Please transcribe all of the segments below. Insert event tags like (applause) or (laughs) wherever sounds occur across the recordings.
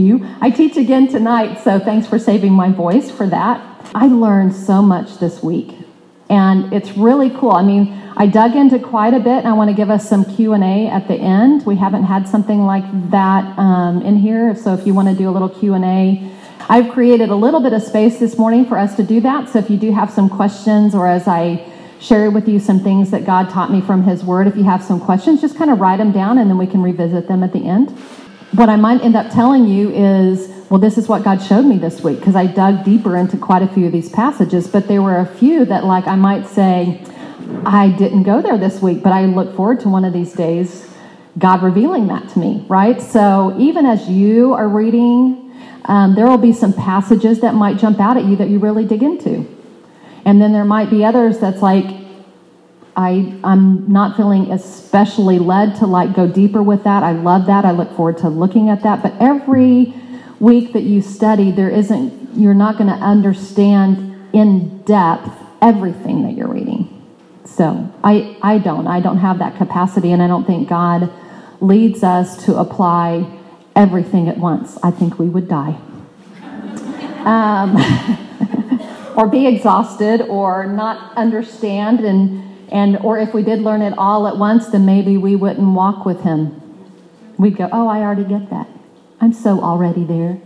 You. I teach again tonight, so thanks for saving my voice for that. I learned so much this week, and it's really cool. I mean, I dug into quite a bit, and I want to give us some Q and A at the end. We haven't had something like that um, in here, so if you want to do a little Q and A, I've created a little bit of space this morning for us to do that. So if you do have some questions, or as I share with you some things that God taught me from His Word, if you have some questions, just kind of write them down, and then we can revisit them at the end what I might end up telling you is, well, this is what God showed me this week because I dug deeper into quite a few of these passages, but there were a few that, like, I might say, I didn't go there this week, but I look forward to one of these days God revealing that to me, right? So even as you are reading, um, there will be some passages that might jump out at you that you really dig into. And then there might be others that's like, I, I'm not feeling especially led to like go deeper with that. I love that. I look forward to looking at that. But every week that you study, there isn't, you're not going to understand in depth everything that you're reading. So I, I don't. I don't have that capacity, and I don't think God leads us to apply everything at once. I think we would die. Um, (laughs) or be exhausted or not understand and and or if we did learn it all at once, then maybe we wouldn't walk with him. We'd go, oh, I already get that. I'm so already there.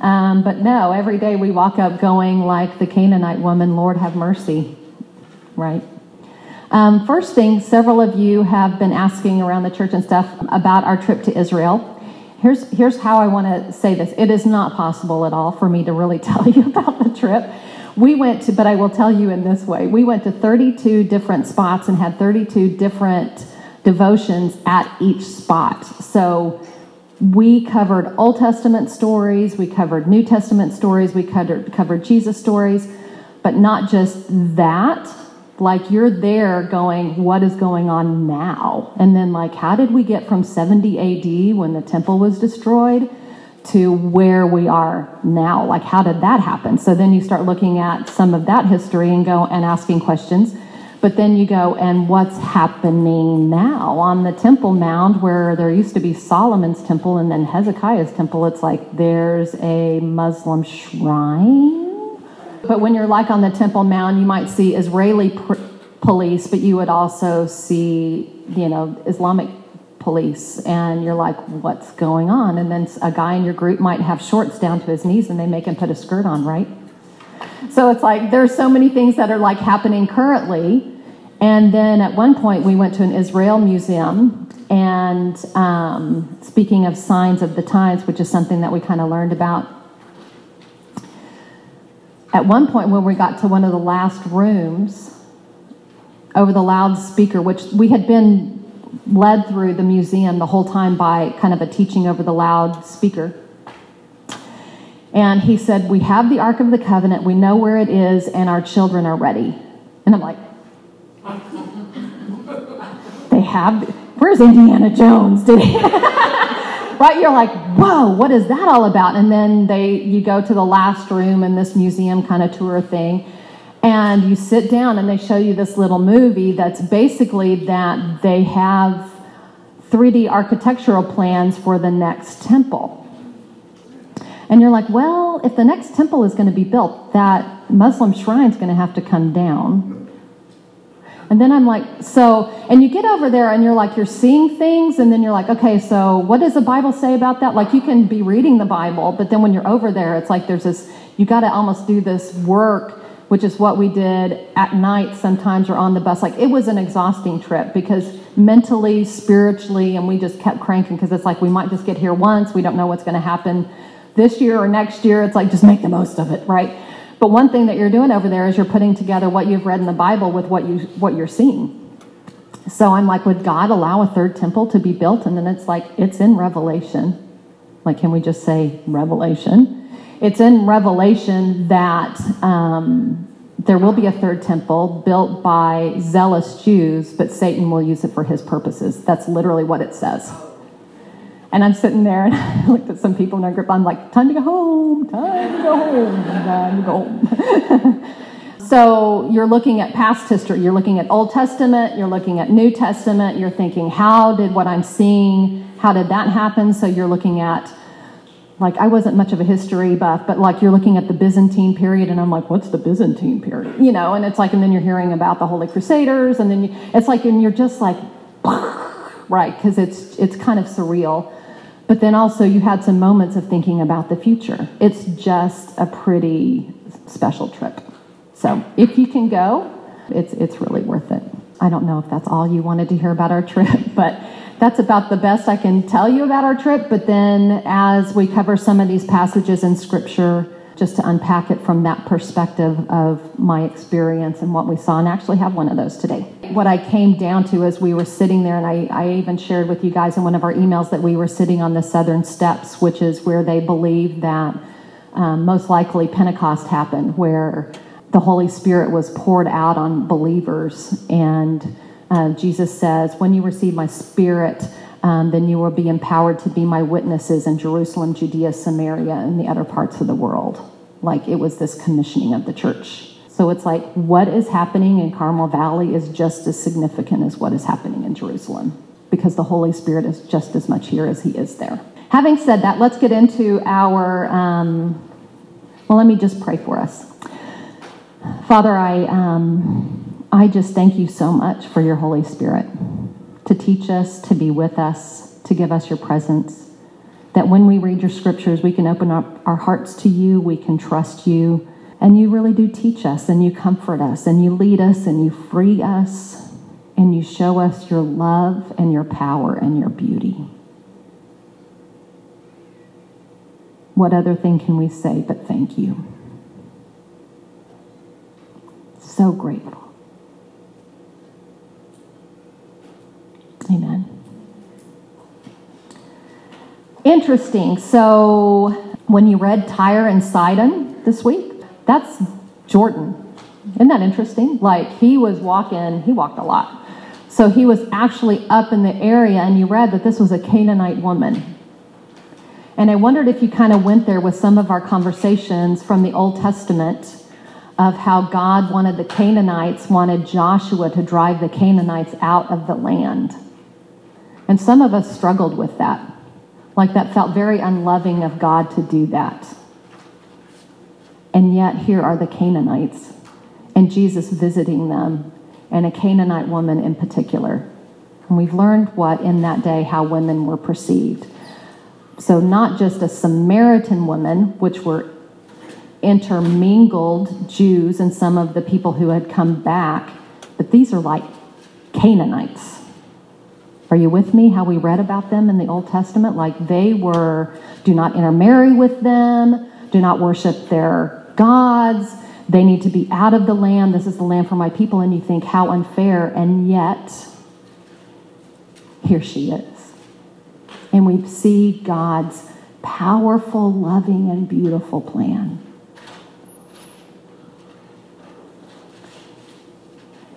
Um, but no, every day we walk up going like the Canaanite woman, Lord have mercy. Right? Um, first thing, several of you have been asking around the church and stuff about our trip to Israel. Here's, here's how I want to say this it is not possible at all for me to really (laughs) tell you about the trip we went to, but I will tell you in this way we went to 32 different spots and had 32 different devotions at each spot. So we covered Old Testament stories, we covered New Testament stories, we covered, covered Jesus stories, but not just that. Like you're there going, what is going on now? And then, like, how did we get from 70 AD when the temple was destroyed to where we are now. Like, how did that happen? So then you start looking at some of that history and go and asking questions. But then you go, and what's happening now on the Temple Mount where there used to be Solomon's temple and then Hezekiah's temple? It's like there's a Muslim shrine. But when you're like on the Temple Mount, you might see Israeli pr- police, but you would also see, you know, Islamic police and you're like what's going on? And then a guy in your group might have shorts down to his knees and they make him put a skirt on right? So it's like there's so many things that are like happening currently. And then at one point we went to an israel museum and um, speaking of signs of the times which is something that we kind of learned about at one point when we got to one of the last rooms over the loudspeaker which we had been led through the museum the whole time by kind of a teaching over the loudspeaker. And he said, We have the Ark of the Covenant, we know where it is, and our children are ready. And I'm like, (laughs) They have, where's Indiana Jones? Did he? (laughs) right? You're like, Whoa, what is that all about? And then they, you go to the last room in this museum kind of tour thing and you sit down and they show you this little movie that's basically that they have 3D architectural plans for the next temple. And you're like, well, if the next temple is going to be built, that Muslim shrine is going to have to come down. And then I'm like, so, and you get over there and you're like, you're seeing things, and then you're like, okay, so what does the Bible say about that? Like, you can be reading the Bible, but then when you're over there, it's like there's this, you got to almost do this work which is what we did at night sometimes or on the bus. Like it was an exhausting trip because mentally, spiritually, and we just kept cranking because it's like we might just get here once. We don't know what's going to happen this year or next year. It's like just make the most of it, right? But one thing that you're doing over there is you're putting together what you've read in the Bible with what you what you're seeing. So I'm like, would God allow a third temple to be built? And then it's like, it's in Revelation. Like, can we just say Revelation? It's in Revelation that um, there will be a third temple built by zealous Jews, but Satan will use it for his purposes. That's literally what it says. And I'm sitting there and (laughs) I looked at some people in our group. I'm like, time to go home, time to go home, time to go home. (laughs) so you're looking at past history, you're looking at Old Testament, you're looking at New Testament, you're thinking, how did what I'm seeing, how did that happen? So you're looking at like I wasn't much of a history buff, but like you're looking at the Byzantine period, and I'm like, what's the Byzantine period? You know, and it's like, and then you're hearing about the Holy Crusaders, and then you, it's like, and you're just like, (laughs) right, because it's it's kind of surreal. But then also you had some moments of thinking about the future. It's just a pretty special trip. So if you can go, it's it's really worth it. I don't know if that's all you wanted to hear about our trip, (laughs) but that's about the best I can tell you about our trip. But then, as we cover some of these passages in Scripture, just to unpack it from that perspective of my experience and what we saw, and actually have one of those today. What I came down to as we were sitting there, and I, I even shared with you guys in one of our emails that we were sitting on the southern steps, which is where they believe that um, most likely Pentecost happened, where the Holy Spirit was poured out on believers and uh, Jesus says, When you receive my spirit, um, then you will be empowered to be my witnesses in Jerusalem, Judea, Samaria, and the other parts of the world. Like it was this commissioning of the church. So it's like what is happening in Carmel Valley is just as significant as what is happening in Jerusalem because the Holy Spirit is just as much here as he is there. Having said that, let's get into our. Um, well, let me just pray for us. Father, I. Um, I just thank you so much for your Holy Spirit to teach us, to be with us, to give us your presence. That when we read your scriptures, we can open up our hearts to you, we can trust you, and you really do teach us, and you comfort us, and you lead us, and you free us, and you show us your love and your power and your beauty. What other thing can we say but thank you? So grateful. Amen. Interesting. So, when you read Tyre and Sidon this week, that's Jordan. Isn't that interesting? Like, he was walking, he walked a lot. So, he was actually up in the area, and you read that this was a Canaanite woman. And I wondered if you kind of went there with some of our conversations from the Old Testament of how God wanted the Canaanites, wanted Joshua to drive the Canaanites out of the land. And some of us struggled with that. Like that felt very unloving of God to do that. And yet, here are the Canaanites, and Jesus visiting them, and a Canaanite woman in particular. And we've learned what in that day how women were perceived. So, not just a Samaritan woman, which were intermingled Jews and some of the people who had come back, but these are like Canaanites. Are you with me? How we read about them in the Old Testament? Like they were, do not intermarry with them, do not worship their gods, they need to be out of the land. This is the land for my people. And you think, how unfair. And yet, here she is. And we see God's powerful, loving, and beautiful plan.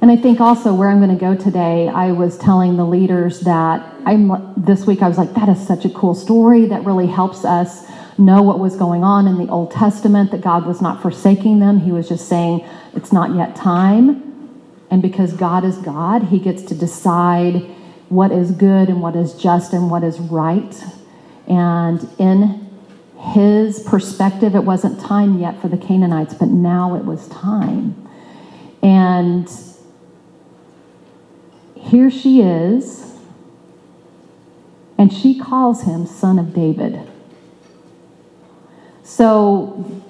And I think also where I'm going to go today, I was telling the leaders that I'm this week I was like, that is such a cool story that really helps us know what was going on in the Old Testament, that God was not forsaking them. He was just saying, it's not yet time. And because God is God, He gets to decide what is good and what is just and what is right. And in His perspective, it wasn't time yet for the Canaanites, but now it was time. And here she is, and she calls him son of David. So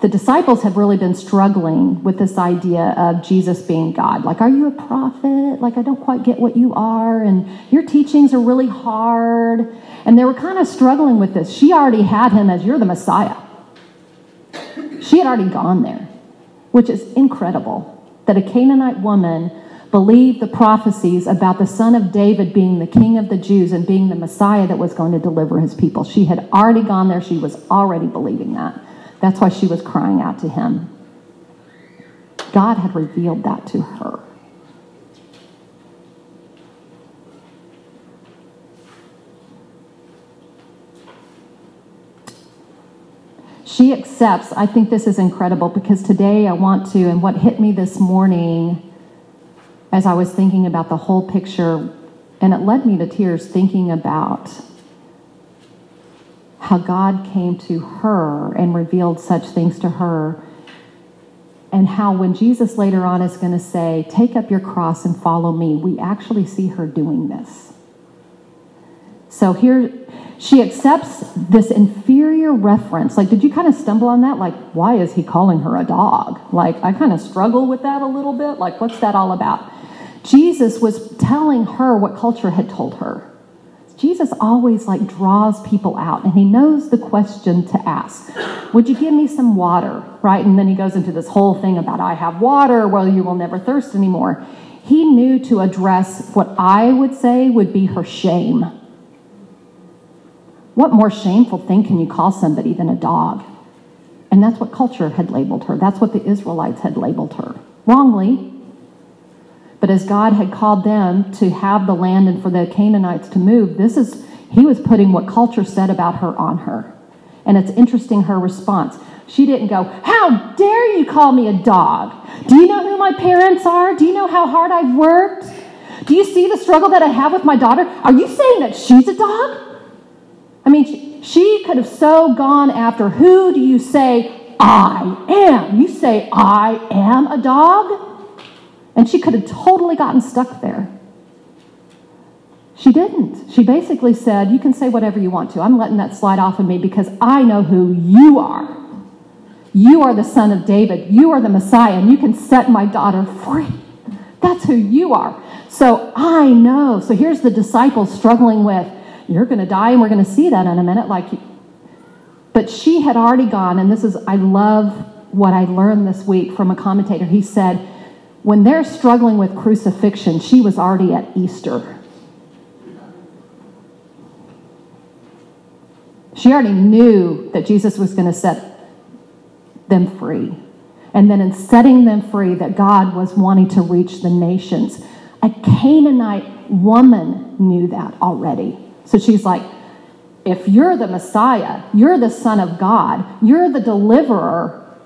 the disciples have really been struggling with this idea of Jesus being God. Like, are you a prophet? Like, I don't quite get what you are. And your teachings are really hard. And they were kind of struggling with this. She already had him as you're the Messiah. She had already gone there, which is incredible that a Canaanite woman believed the prophecies about the son of David being the king of the Jews and being the Messiah that was going to deliver his people. She had already gone there. She was already believing that. That's why she was crying out to him. God had revealed that to her. She accepts. I think this is incredible because today I want to, and what hit me this morning as I was thinking about the whole picture, and it led me to tears thinking about how God came to her and revealed such things to her. And how, when Jesus later on is going to say, Take up your cross and follow me, we actually see her doing this. So here, she accepts this inferior reference. Like, did you kind of stumble on that? Like, why is he calling her a dog? Like, I kind of struggle with that a little bit. Like, what's that all about? Jesus was telling her what culture had told her. Jesus always like draws people out and he knows the question to ask. Would you give me some water? Right? And then he goes into this whole thing about I have water, well, you will never thirst anymore. He knew to address what I would say would be her shame. What more shameful thing can you call somebody than a dog? And that's what culture had labeled her. That's what the Israelites had labeled her. Wrongly, but as God had called them to have the land and for the Canaanites to move, this is, he was putting what culture said about her on her. And it's interesting her response. She didn't go, How dare you call me a dog? Do you know who my parents are? Do you know how hard I've worked? Do you see the struggle that I have with my daughter? Are you saying that she's a dog? I mean, she, she could have so gone after who do you say I am? You say I am a dog? And she could have totally gotten stuck there. She didn't. She basically said, You can say whatever you want to. I'm letting that slide off of me because I know who you are. You are the son of David. You are the Messiah, and you can set my daughter free. That's who you are. So I know. So here's the disciples struggling with, You're going to die, and we're going to see that in a minute. Like, but she had already gone, and this is, I love what I learned this week from a commentator. He said, when they're struggling with crucifixion, she was already at Easter. She already knew that Jesus was going to set them free. And then in setting them free, that God was wanting to reach the nations. A Canaanite woman knew that already. So she's like, if you're the Messiah, you're the Son of God, you're the deliverer,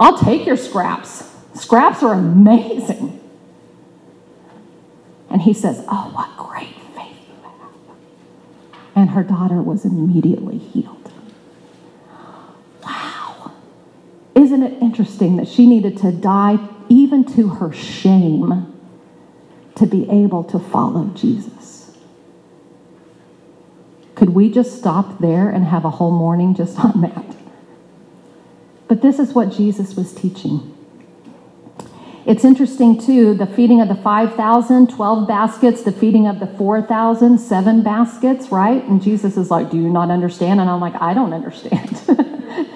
I'll take your scraps. Scraps are amazing. And he says, Oh, what great faith you have. And her daughter was immediately healed. Wow. Isn't it interesting that she needed to die even to her shame to be able to follow Jesus? Could we just stop there and have a whole morning just on that? But this is what Jesus was teaching. It's interesting, too, the feeding of the 5,000, 12 baskets, the feeding of the 4,000, seven baskets, right? And Jesus is like, Do you not understand? And I'm like, I don't understand. (laughs)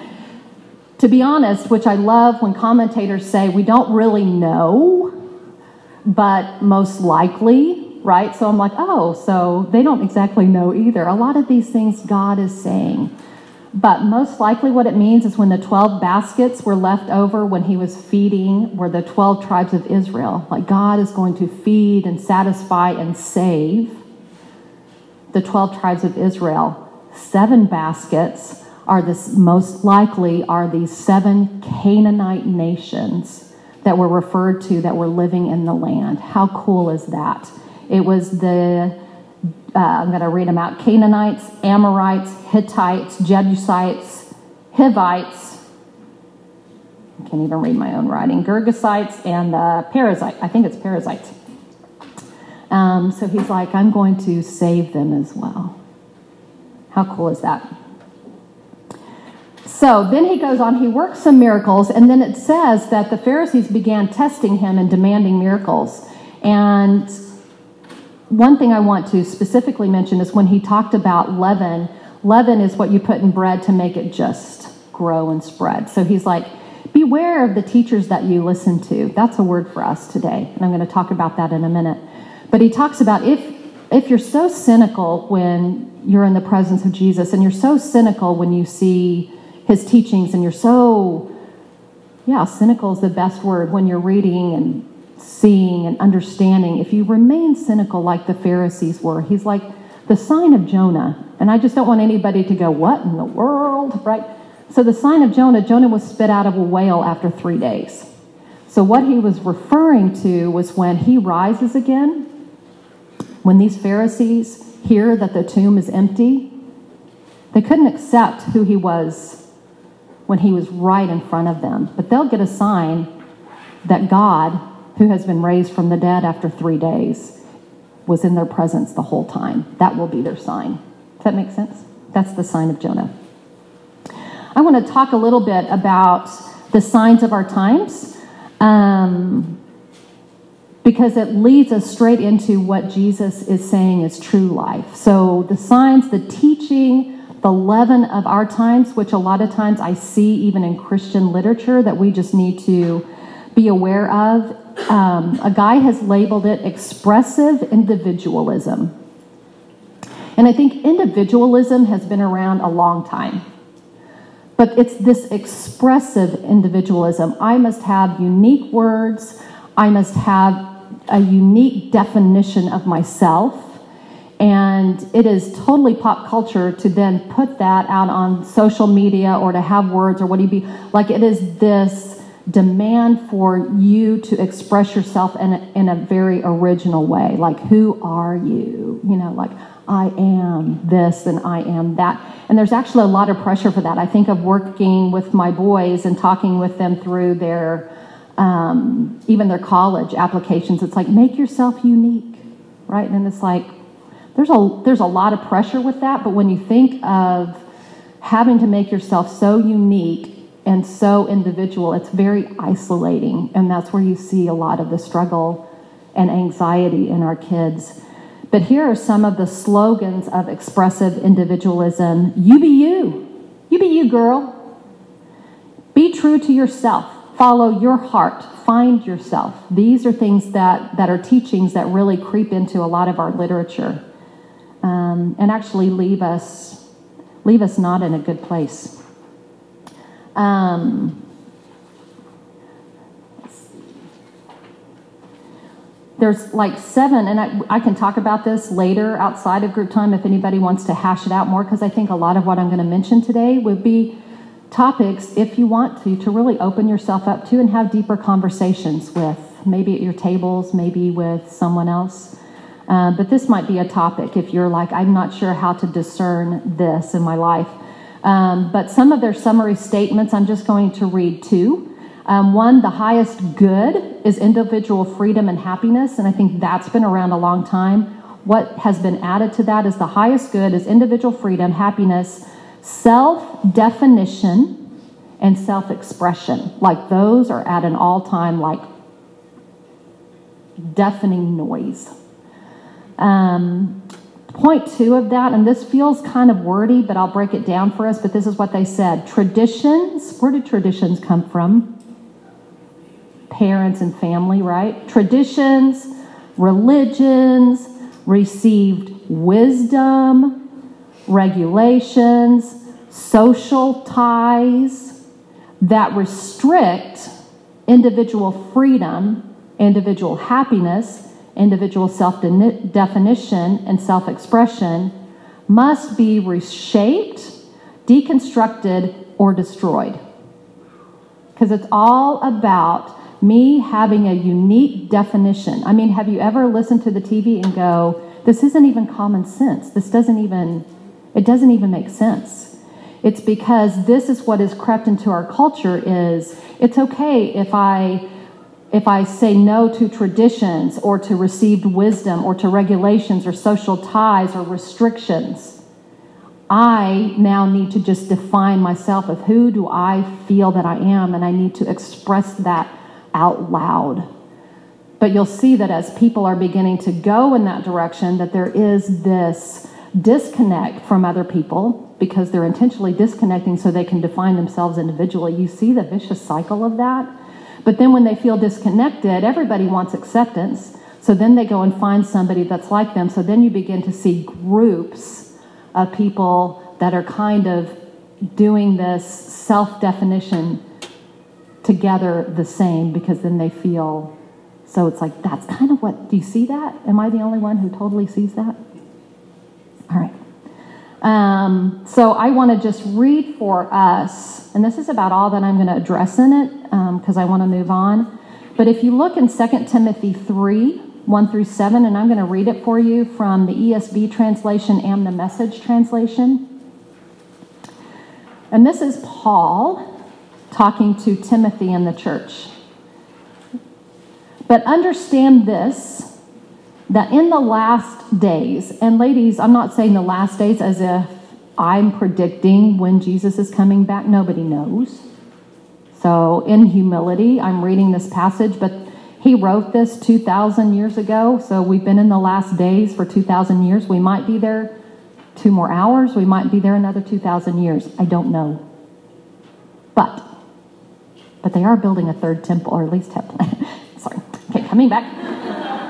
to be honest, which I love when commentators say we don't really know, but most likely, right? So I'm like, oh, so they don't exactly know either. A lot of these things God is saying. But most likely, what it means is when the 12 baskets were left over when he was feeding, were the 12 tribes of Israel. Like God is going to feed and satisfy and save the 12 tribes of Israel. Seven baskets are this most likely are these seven Canaanite nations that were referred to that were living in the land. How cool is that? It was the uh, I'm going to read them out Canaanites, Amorites, Hittites, Jebusites, Hivites. I can't even read my own writing. Gergesites and uh, Perizzite. I think it's Perizzites. Um, so he's like, I'm going to save them as well. How cool is that? So then he goes on, he works some miracles, and then it says that the Pharisees began testing him and demanding miracles. And one thing I want to specifically mention is when he talked about leaven, leaven is what you put in bread to make it just grow and spread. So he's like, beware of the teachers that you listen to. That's a word for us today, and I'm going to talk about that in a minute. But he talks about if if you're so cynical when you're in the presence of Jesus and you're so cynical when you see his teachings and you're so yeah, cynical is the best word when you're reading and seeing and understanding, if you remain cynical like the Pharisees were, he's like the sign of Jonah. And I just don't want anybody to go, What in the world? Right? So, the sign of Jonah, Jonah was spit out of a whale after three days. So, what he was referring to was when he rises again, when these Pharisees hear that the tomb is empty, They couldn't accept who he was when he was right in front of them. But they'll get a sign that God, who has been raised from the dead after three days, was in their presence the whole time. That will be their sign. Does that make sense? That's the sign of Jonah. I want to talk a little bit about the signs of our times um, because it leads us straight into what Jesus is saying is true life. So, the signs, the teaching, the leaven of our times, which a lot of times I see even in Christian literature that we just need to be aware of. Um, a guy has labeled it expressive individualism. And I think individualism has been around a long time. But it's this expressive individualism. I must have unique words, I must have a unique definition of myself. And it is totally pop culture to then put that out on social media or to have words or what do you be like it is this demand for you to express yourself in a, in a very original way. Like, who are you? You know, like, I am this and I am that. And there's actually a lot of pressure for that. I think of working with my boys and talking with them through their, um, even their college applications. It's like, make yourself unique, right? And it's like, there's a, there's a lot of pressure with that. But when you think of having to make yourself so unique and so individual, it's very isolating. And that's where you see a lot of the struggle and anxiety in our kids. But here are some of the slogans of expressive individualism You be you. You be you, girl. Be true to yourself. Follow your heart. Find yourself. These are things that, that are teachings that really creep into a lot of our literature um, and actually leave us, leave us not in a good place. Um, there's like seven, and I, I, can talk about this later outside of group time if anybody wants to hash it out more, because I think a lot of what I'm going to mention today would be topics, if you want to, to really open yourself up to and have deeper conversations with, maybe at your tables, maybe with someone else. Uh, but this might be a topic if you're like, I'm not sure how to discern this in my life. Um, but some of their summary statements, I'm just going to read two. Um, one, the highest good is individual freedom and happiness, and I think that's been around a long time. What has been added to that is the highest good is individual freedom, happiness, self definition, and self expression. Like those are at an all time, like deafening noise. Um, point two of that, and this feels kind of wordy, but I'll break it down for us. But this is what they said traditions. Where did traditions come from? Parents and family, right? Traditions, religions, received wisdom, regulations, social ties that restrict individual freedom, individual happiness, individual self definition and self expression must be reshaped, deconstructed, or destroyed. Because it's all about me having a unique definition. I mean, have you ever listened to the TV and go, this isn't even common sense. This doesn't even, it doesn't even make sense. It's because this is what has crept into our culture is it's okay if I if I say no to traditions or to received wisdom or to regulations or social ties or restrictions, I now need to just define myself of who do I feel that I am, and I need to express that out loud. But you'll see that as people are beginning to go in that direction, that there is this disconnect from other people because they're intentionally disconnecting so they can define themselves individually. You see the vicious cycle of that? But then when they feel disconnected, everybody wants acceptance. So then they go and find somebody that's like them. So then you begin to see groups of people that are kind of doing this self definition together the same because then they feel so it's like that's kind of what do you see that am i the only one who totally sees that all right um, so I want to just read for us, and this is about all that I'm going to address in it because um, I want to move on. But if you look in 2 Timothy 3 1 through 7, and I'm going to read it for you from the ESV translation and the message translation. And this is Paul talking to Timothy in the church. But understand this that in the last days, and ladies, I'm not saying the last days as if I'm predicting when Jesus is coming back, nobody knows. So, in humility, I'm reading this passage, but he wrote this 2,000 years ago. So, we've been in the last days for 2,000 years. We might be there two more hours, we might be there another 2,000 years. I don't know. But, but they are building a third temple, or at least have planned. (laughs) Sorry. Okay, coming back.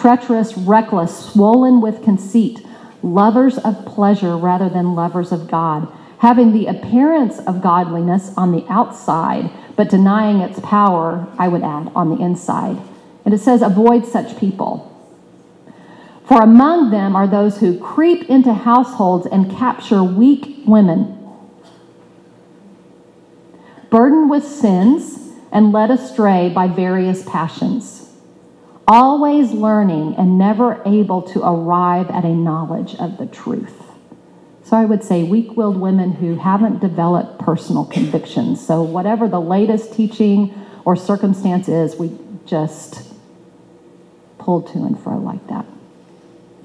treacherous, reckless, swollen with conceit, lovers of pleasure rather than lovers of God, having the appearance of godliness on the outside, but denying its power, I would add, on the inside. And it says, avoid such people. For among them are those who creep into households and capture weak women burdened with sins and led astray by various passions, always learning and never able to arrive at a knowledge of the truth. So I would say weak willed women who haven't developed personal convictions. So, whatever the latest teaching or circumstance is, we just pull to and fro like that.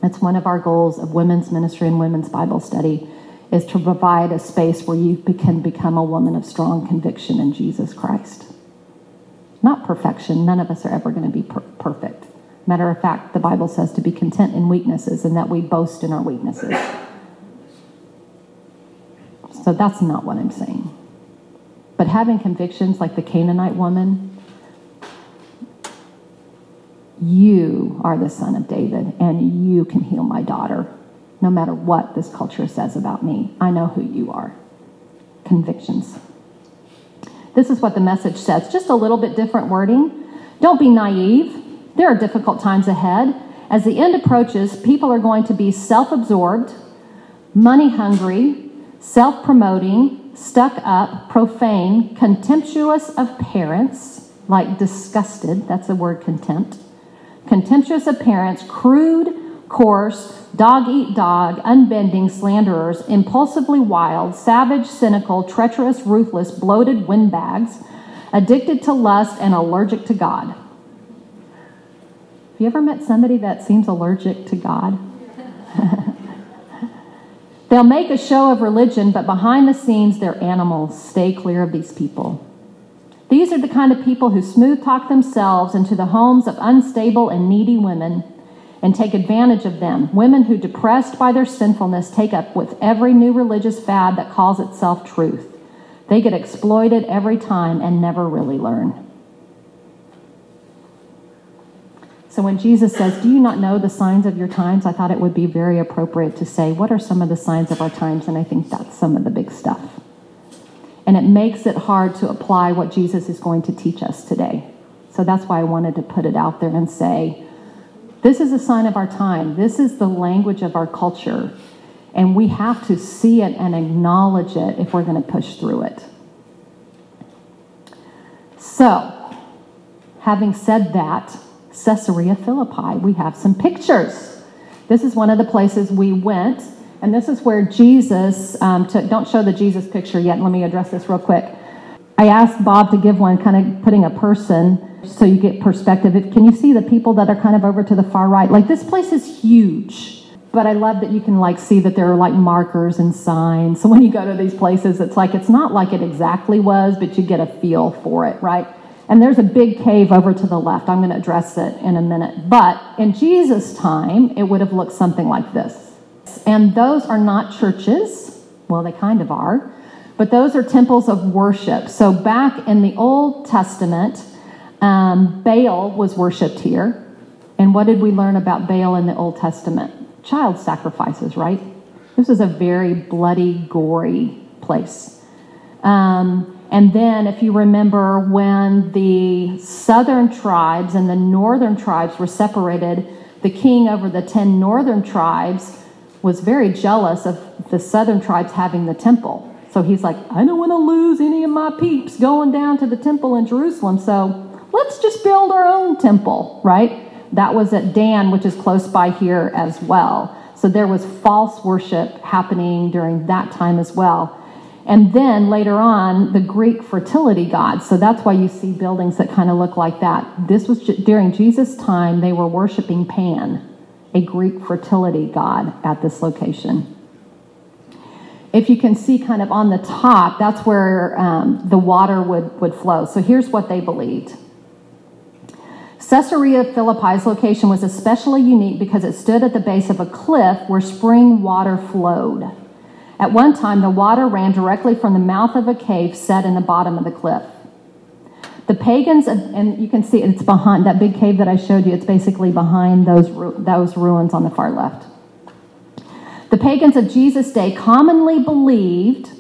That's one of our goals of women's ministry and women's Bible study is to provide a space where you can become a woman of strong conviction in Jesus Christ. Not perfection. None of us are ever going to be per- perfect. Matter of fact, the Bible says to be content in weaknesses and that we boast in our weaknesses. So that's not what I'm saying. But having convictions like the Canaanite woman, you are the son of David and you can heal my daughter no matter what this culture says about me. I know who you are. Convictions. This is what the message says. Just a little bit different wording. Don't be naive. There are difficult times ahead. As the end approaches, people are going to be self absorbed, money hungry, self promoting, stuck up, profane, contemptuous of parents, like disgusted, that's the word contempt, contemptuous of parents, crude, coarse, dog eat dog, unbending, slanderers, impulsively wild, savage, cynical, treacherous, ruthless, bloated windbags, addicted to lust, and allergic to God. Have you ever met somebody that seems allergic to God? (laughs) They'll make a show of religion, but behind the scenes, they're animals. Stay clear of these people. These are the kind of people who smooth talk themselves into the homes of unstable and needy women and take advantage of them. Women who, depressed by their sinfulness, take up with every new religious fad that calls itself truth. They get exploited every time and never really learn. So when Jesus says, Do you not know the signs of your times? I thought it would be very appropriate to say, What are some of the signs of our times? And I think that's some of the big stuff. And it makes it hard to apply what Jesus is going to teach us today. So that's why I wanted to put it out there and say, this is a sign of our time. This is the language of our culture. And we have to see it and acknowledge it if we're going to push through it. So, having said that, Caesarea Philippi, we have some pictures. This is one of the places we went, and this is where Jesus, um, to, don't show the Jesus picture yet, let me address this real quick. I asked Bob to give one, kind of putting a person so you get perspective. Can you see the people that are kind of over to the far right? Like this place is huge, but I love that you can like see that there are like markers and signs. So when you go to these places, it's like it's not like it exactly was, but you get a feel for it, right? And there's a big cave over to the left. I'm going to address it in a minute. But in Jesus' time, it would have looked something like this. And those are not churches. Well, they kind of are. But those are temples of worship. So back in the Old Testament, um, Baal was worshipped here. And what did we learn about Baal in the Old Testament? Child sacrifices, right? This is a very bloody, gory place. Um, And then, if you remember, when the southern tribes and the northern tribes were separated, the king over the 10 northern tribes was very jealous of the southern tribes having the temple. So he's like, I don't want to lose any of my peeps going down to the temple in Jerusalem. So let's just build our own temple, right? That was at Dan, which is close by here as well. So there was false worship happening during that time as well. And then later on, the Greek fertility gods. So that's why you see buildings that kind of look like that. This was during Jesus' time, they were worshiping Pan, a Greek fertility god at this location. If you can see kind of on the top, that's where um, the water would, would flow. So here's what they believed. Caesarea Philippi's location was especially unique because it stood at the base of a cliff where spring water flowed. At one time, the water ran directly from the mouth of a cave set in the bottom of the cliff. The pagans, and you can see it's behind that big cave that I showed you, it's basically behind those, those ruins on the far left. Pagans of Jesus' day commonly believed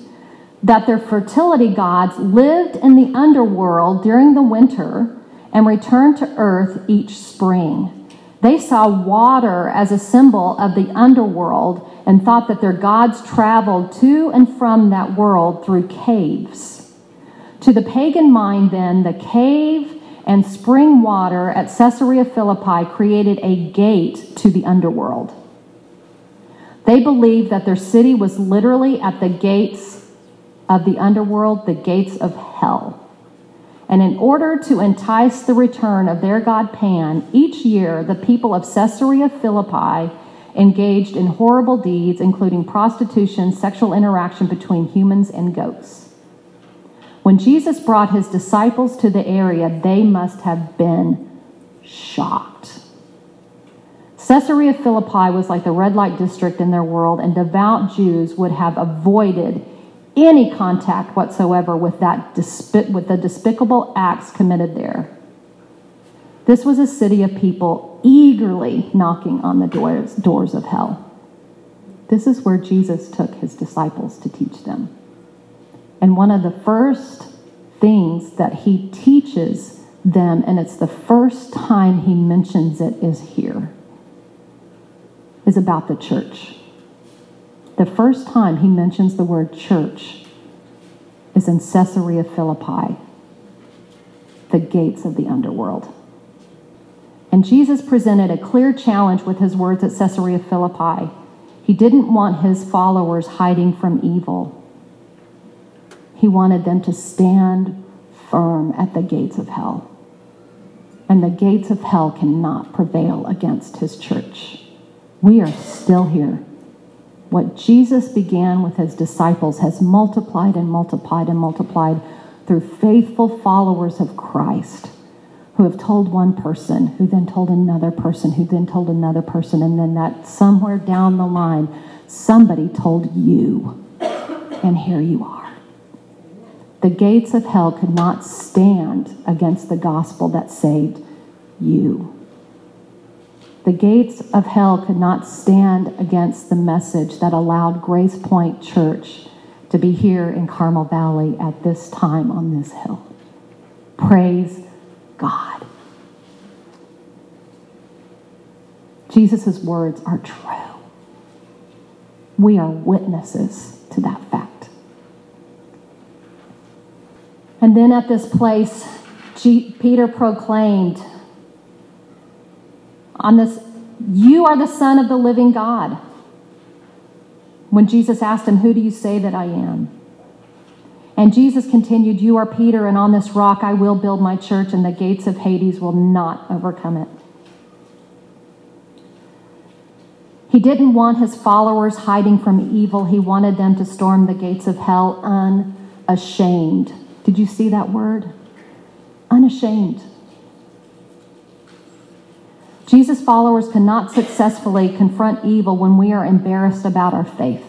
that their fertility gods lived in the underworld during the winter and returned to earth each spring. They saw water as a symbol of the underworld and thought that their gods traveled to and from that world through caves. To the pagan mind, then, the cave and spring water at Caesarea Philippi created a gate to the underworld. They believed that their city was literally at the gates of the underworld, the gates of hell. And in order to entice the return of their god Pan, each year the people of Caesarea Philippi engaged in horrible deeds, including prostitution, sexual interaction between humans and goats. When Jesus brought his disciples to the area, they must have been shocked. Caesarea Philippi was like the red light district in their world, and devout Jews would have avoided any contact whatsoever with, that with the despicable acts committed there. This was a city of people eagerly knocking on the doors, doors of hell. This is where Jesus took his disciples to teach them. And one of the first things that he teaches them, and it's the first time he mentions it, is here, is about the church. The first time he mentions the word church is in Caesarea Philippi, the gates of the underworld. And Jesus presented a clear challenge with his words at Caesarea Philippi. He didn't want his followers hiding from evil, he wanted them to stand firm at the gates of hell. And the gates of hell cannot prevail against his church. We are still here. What Jesus began with his disciples has multiplied and multiplied and multiplied through faithful followers of Christ who have told one person, who then told another person, who then told another person, and then that somewhere down the line, somebody told you, and here you are. The gates of hell could not stand against the gospel that saved you. The gates of hell could not stand against the message that allowed Grace Point Church to be here in Carmel Valley at this time on this hill. Praise God. Jesus' words are true. We are witnesses to that fact. And then at this place, G- Peter proclaimed on this, You are the Son of the living God. When Jesus asked him, Who do you say that I am? And Jesus continued, You are Peter, and on this rock I will build my church, and the gates of Hades will not overcome it. He didn't want his followers hiding from evil. He wanted them to storm the gates of hell unashamed. Did you see that word? Unashamed. Jesus' followers cannot successfully confront evil when we are embarrassed about our faith.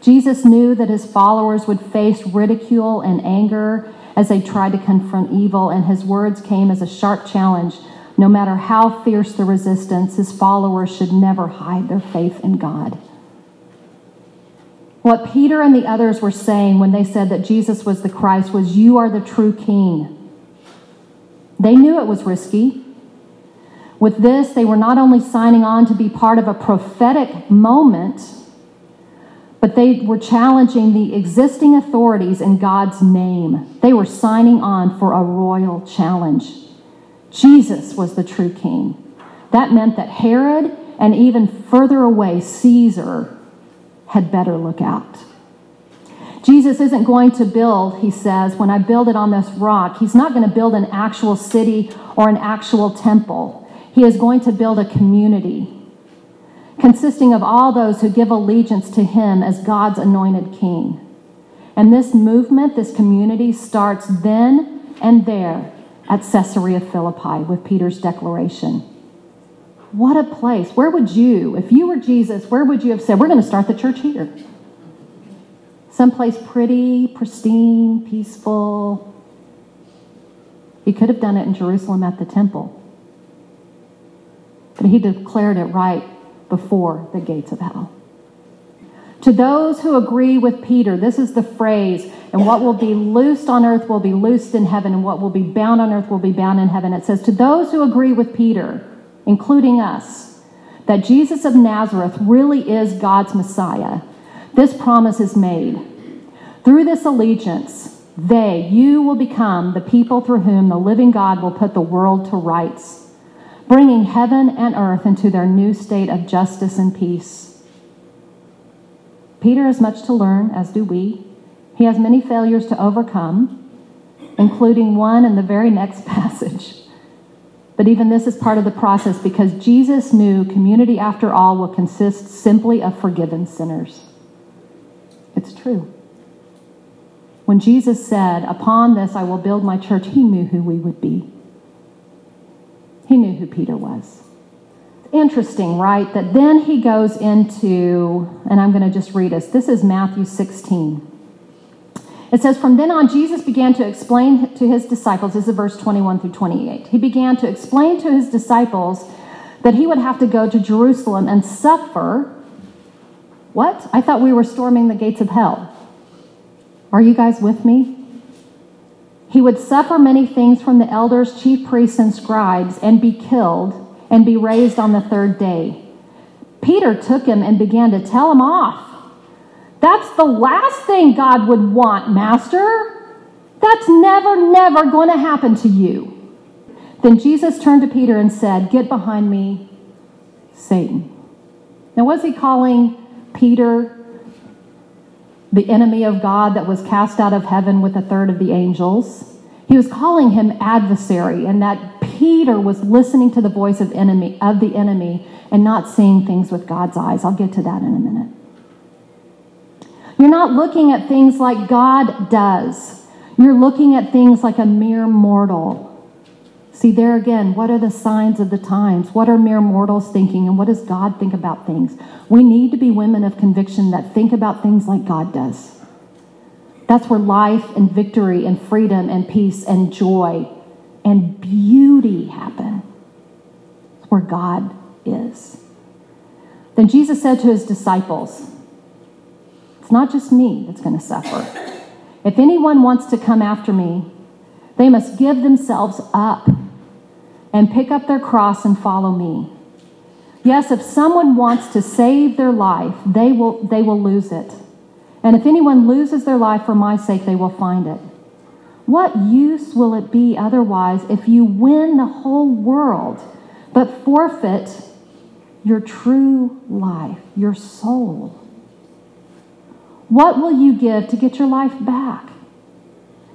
Jesus knew that his followers would face ridicule and anger as they tried to confront evil, and his words came as a sharp challenge. No matter how fierce the resistance, his followers should never hide their faith in God. What Peter and the others were saying when they said that Jesus was the Christ was, You are the true king. They knew it was risky. With this, they were not only signing on to be part of a prophetic moment, but they were challenging the existing authorities in God's name. They were signing on for a royal challenge. Jesus was the true king. That meant that Herod and even further away, Caesar had better look out. Jesus isn't going to build, he says, when I build it on this rock, he's not going to build an actual city or an actual temple. He is going to build a community consisting of all those who give allegiance to him as God's anointed king. And this movement, this community, starts then and there at Caesarea Philippi with Peter's declaration. What a place. Where would you, if you were Jesus, where would you have said, We're going to start the church here? Someplace pretty, pristine, peaceful. He could have done it in Jerusalem at the temple. But he declared it right before the gates of hell. To those who agree with Peter, this is the phrase, and what will be loosed on earth will be loosed in heaven, and what will be bound on earth will be bound in heaven. It says, To those who agree with Peter, including us, that Jesus of Nazareth really is God's Messiah, this promise is made. Through this allegiance, they, you will become the people through whom the living God will put the world to rights bringing heaven and earth into their new state of justice and peace. Peter has much to learn, as do we. He has many failures to overcome, including one in the very next (laughs) passage. But even this is part of the process because Jesus knew community, after all, will consist simply of forgiven sinners. It's true. When Jesus said, Upon this I will build my church, he knew who we would be. He knew who Peter was. Interesting, right? That then he goes into, and I'm going to just read us. This is Matthew 16. It says, From then on, Jesus began to explain to his disciples, this is verse 21 through 28. He began to explain to his disciples that he would have to go to Jerusalem and suffer. What? I thought we were storming the gates of hell. Are you guys with me? He would suffer many things from the elders, chief priests, and scribes, and be killed, and be raised on the third day. Peter took him and began to tell him off. That's the last thing God would want, Master. That's never, never going to happen to you. Then Jesus turned to Peter and said, Get behind me, Satan. Now, was he calling Peter the enemy of God that was cast out of heaven with a third of the angels. He was calling him adversary, and that Peter was listening to the voice of enemy of the enemy and not seeing things with God's eyes. I'll get to that in a minute. You're not looking at things like God does. You're looking at things like a mere mortal. See, there again, what are the signs of the times? What are mere mortals thinking, and what does God think about things? We need to be women of conviction that think about things like God does. That's where life and victory and freedom and peace and joy and beauty happen. It's where God is. Then Jesus said to his disciples, It's not just me that's going to suffer. If anyone wants to come after me, they must give themselves up and pick up their cross and follow me. Yes, if someone wants to save their life, they will, they will lose it. And if anyone loses their life for my sake, they will find it. What use will it be otherwise if you win the whole world but forfeit your true life, your soul? What will you give to get your life back?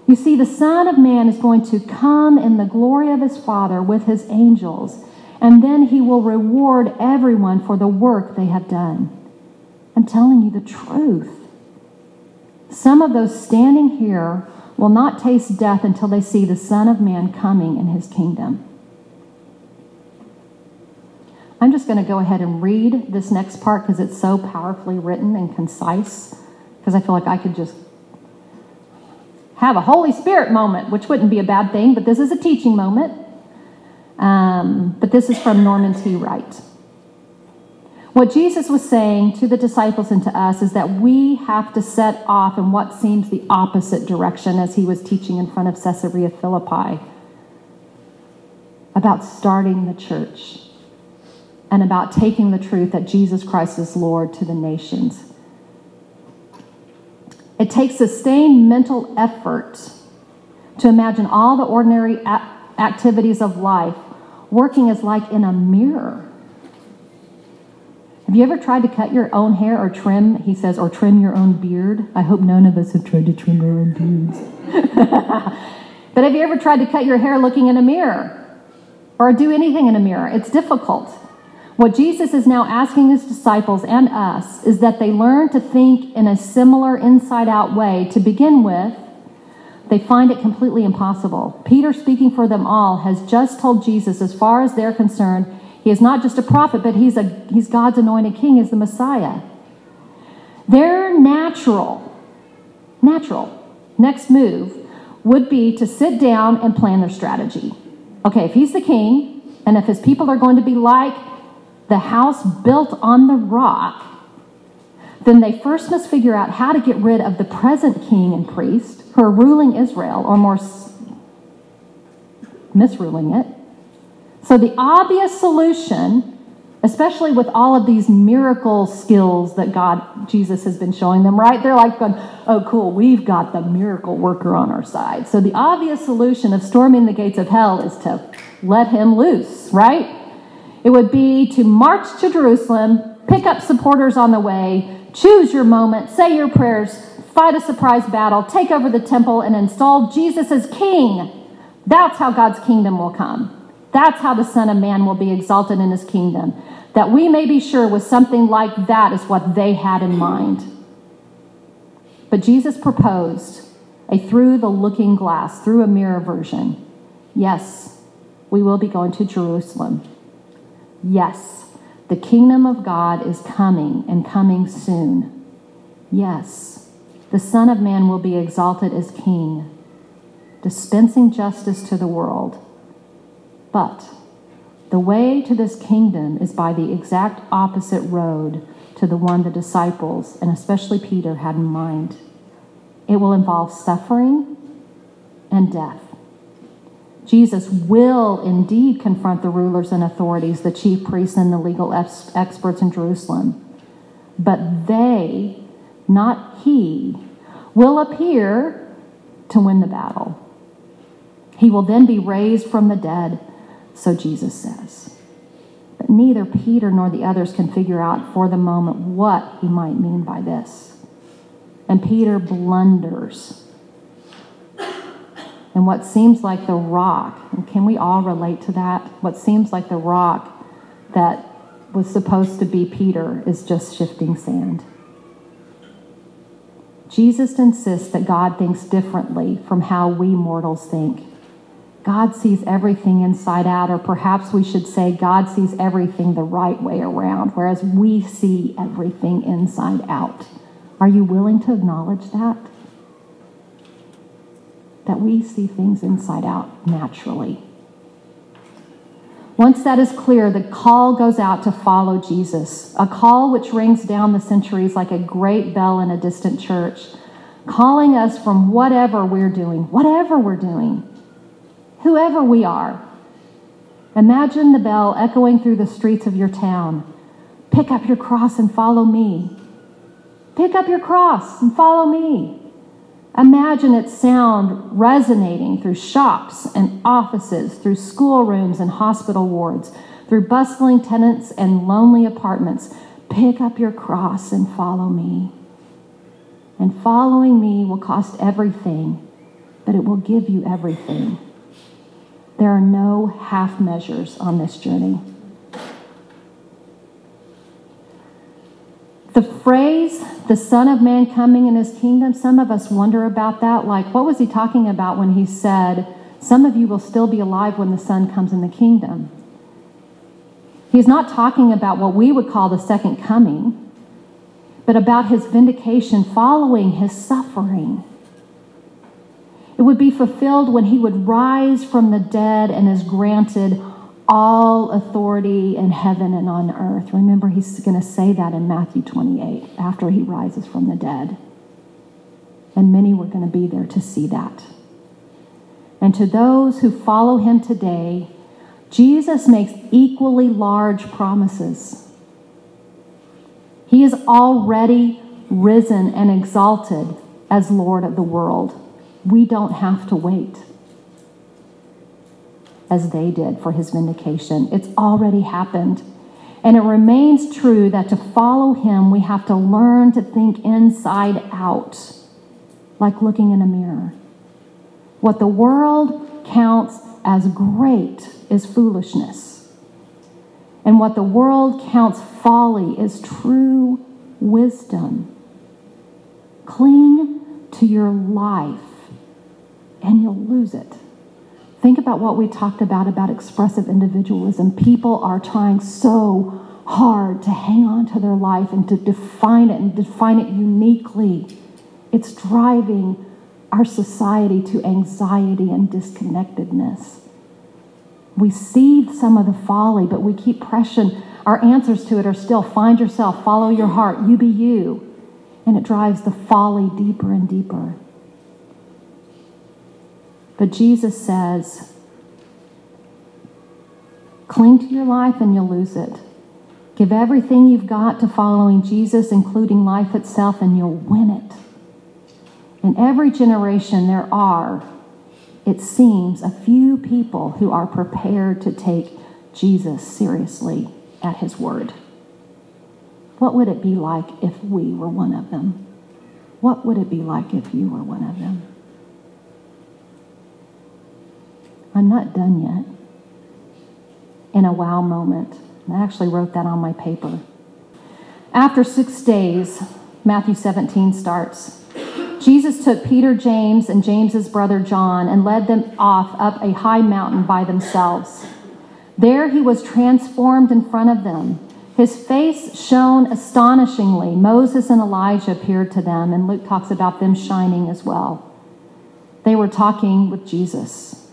You see, the Son of Man is going to come in the glory of his Father with his angels, and then he will reward everyone for the work they have done. I'm telling you the truth. Some of those standing here will not taste death until they see the Son of Man coming in his kingdom. I'm just going to go ahead and read this next part because it's so powerfully written and concise, because I feel like I could just have a Holy Spirit moment, which wouldn't be a bad thing, but this is a teaching moment. Um, but this is from Norman T. Wright. What Jesus was saying to the disciples and to us is that we have to set off in what seems the opposite direction as he was teaching in front of Caesarea Philippi about starting the church and about taking the truth that Jesus Christ is Lord to the nations. It takes sustained mental effort to imagine all the ordinary activities of life working as like in a mirror. Have you ever tried to cut your own hair or trim, he says, or trim your own beard? I hope none of us have tried to trim our own beards. (laughs) but have you ever tried to cut your hair looking in a mirror? Or do anything in a mirror? It's difficult. What Jesus is now asking his disciples and us is that they learn to think in a similar inside out way to begin with. They find it completely impossible. Peter, speaking for them all, has just told Jesus, as far as they're concerned, he is not just a prophet, but he's, a, he's God's anointed king, is the Messiah. Their natural, natural next move would be to sit down and plan their strategy. Okay, if he's the king, and if his people are going to be like the house built on the rock, then they first must figure out how to get rid of the present king and priest who are ruling Israel, or more misruling it. So, the obvious solution, especially with all of these miracle skills that God, Jesus has been showing them, right? They're like going, oh, cool, we've got the miracle worker on our side. So, the obvious solution of storming the gates of hell is to let him loose, right? It would be to march to Jerusalem, pick up supporters on the way, choose your moment, say your prayers, fight a surprise battle, take over the temple, and install Jesus as king. That's how God's kingdom will come. That's how the Son of Man will be exalted in his kingdom. That we may be sure with something like that is what they had in mind. But Jesus proposed a through the looking glass, through a mirror version. Yes, we will be going to Jerusalem. Yes, the kingdom of God is coming and coming soon. Yes, the Son of Man will be exalted as king, dispensing justice to the world. But the way to this kingdom is by the exact opposite road to the one the disciples, and especially Peter, had in mind. It will involve suffering and death. Jesus will indeed confront the rulers and authorities, the chief priests and the legal ex- experts in Jerusalem. But they, not he, will appear to win the battle. He will then be raised from the dead, so Jesus says. But neither Peter nor the others can figure out for the moment what he might mean by this. And Peter blunders and what seems like the rock, and can we all relate to that? What seems like the rock that was supposed to be Peter is just shifting sand. Jesus insists that God thinks differently from how we mortals think. God sees everything inside out, or perhaps we should say God sees everything the right way around, whereas we see everything inside out. Are you willing to acknowledge that? That we see things inside out naturally. Once that is clear, the call goes out to follow Jesus, a call which rings down the centuries like a great bell in a distant church, calling us from whatever we're doing, whatever we're doing, whoever we are. Imagine the bell echoing through the streets of your town. Pick up your cross and follow me. Pick up your cross and follow me. Imagine its sound resonating through shops and offices, through schoolrooms and hospital wards, through bustling tenants and lonely apartments. Pick up your cross and follow me. And following me will cost everything, but it will give you everything. There are no half measures on this journey. The phrase, the Son of Man coming in his kingdom, some of us wonder about that. Like, what was he talking about when he said, Some of you will still be alive when the Son comes in the kingdom? He's not talking about what we would call the second coming, but about his vindication following his suffering. It would be fulfilled when he would rise from the dead and is granted all authority in heaven and on earth. Remember, he's going to say that in Matthew 28 after he rises from the dead. And many were going to be there to see that. And to those who follow him today, Jesus makes equally large promises. He is already risen and exalted as Lord of the world. We don't have to wait as they did for his vindication. It's already happened. And it remains true that to follow him, we have to learn to think inside out, like looking in a mirror. What the world counts as great is foolishness. And what the world counts folly is true wisdom. Cling to your life and you'll lose it. Think about what we talked about about expressive individualism. People are trying so hard to hang on to their life and to define it and define it uniquely. It's driving our society to anxiety and disconnectedness. We see some of the folly, but we keep pressing. Our answers to it are still find yourself, follow your heart, you be you. And it drives the folly deeper and deeper. But Jesus says, cling to your life and you'll lose it. Give everything you've got to following Jesus, including life itself, and you'll win it. In every generation, there are, it seems, a few people who are prepared to take Jesus seriously at his word. What would it be like if we were one of them? What would it be like if you were one of them? I'm not done yet. In a wow moment. I actually wrote that on my paper. After six days, Matthew 17 starts. Jesus took Peter, James, and James's brother John and led them off up a high mountain by themselves. There he was transformed in front of them. His face shone astonishingly. Moses and Elijah appeared to them, and Luke talks about them shining as well. They were talking with Jesus.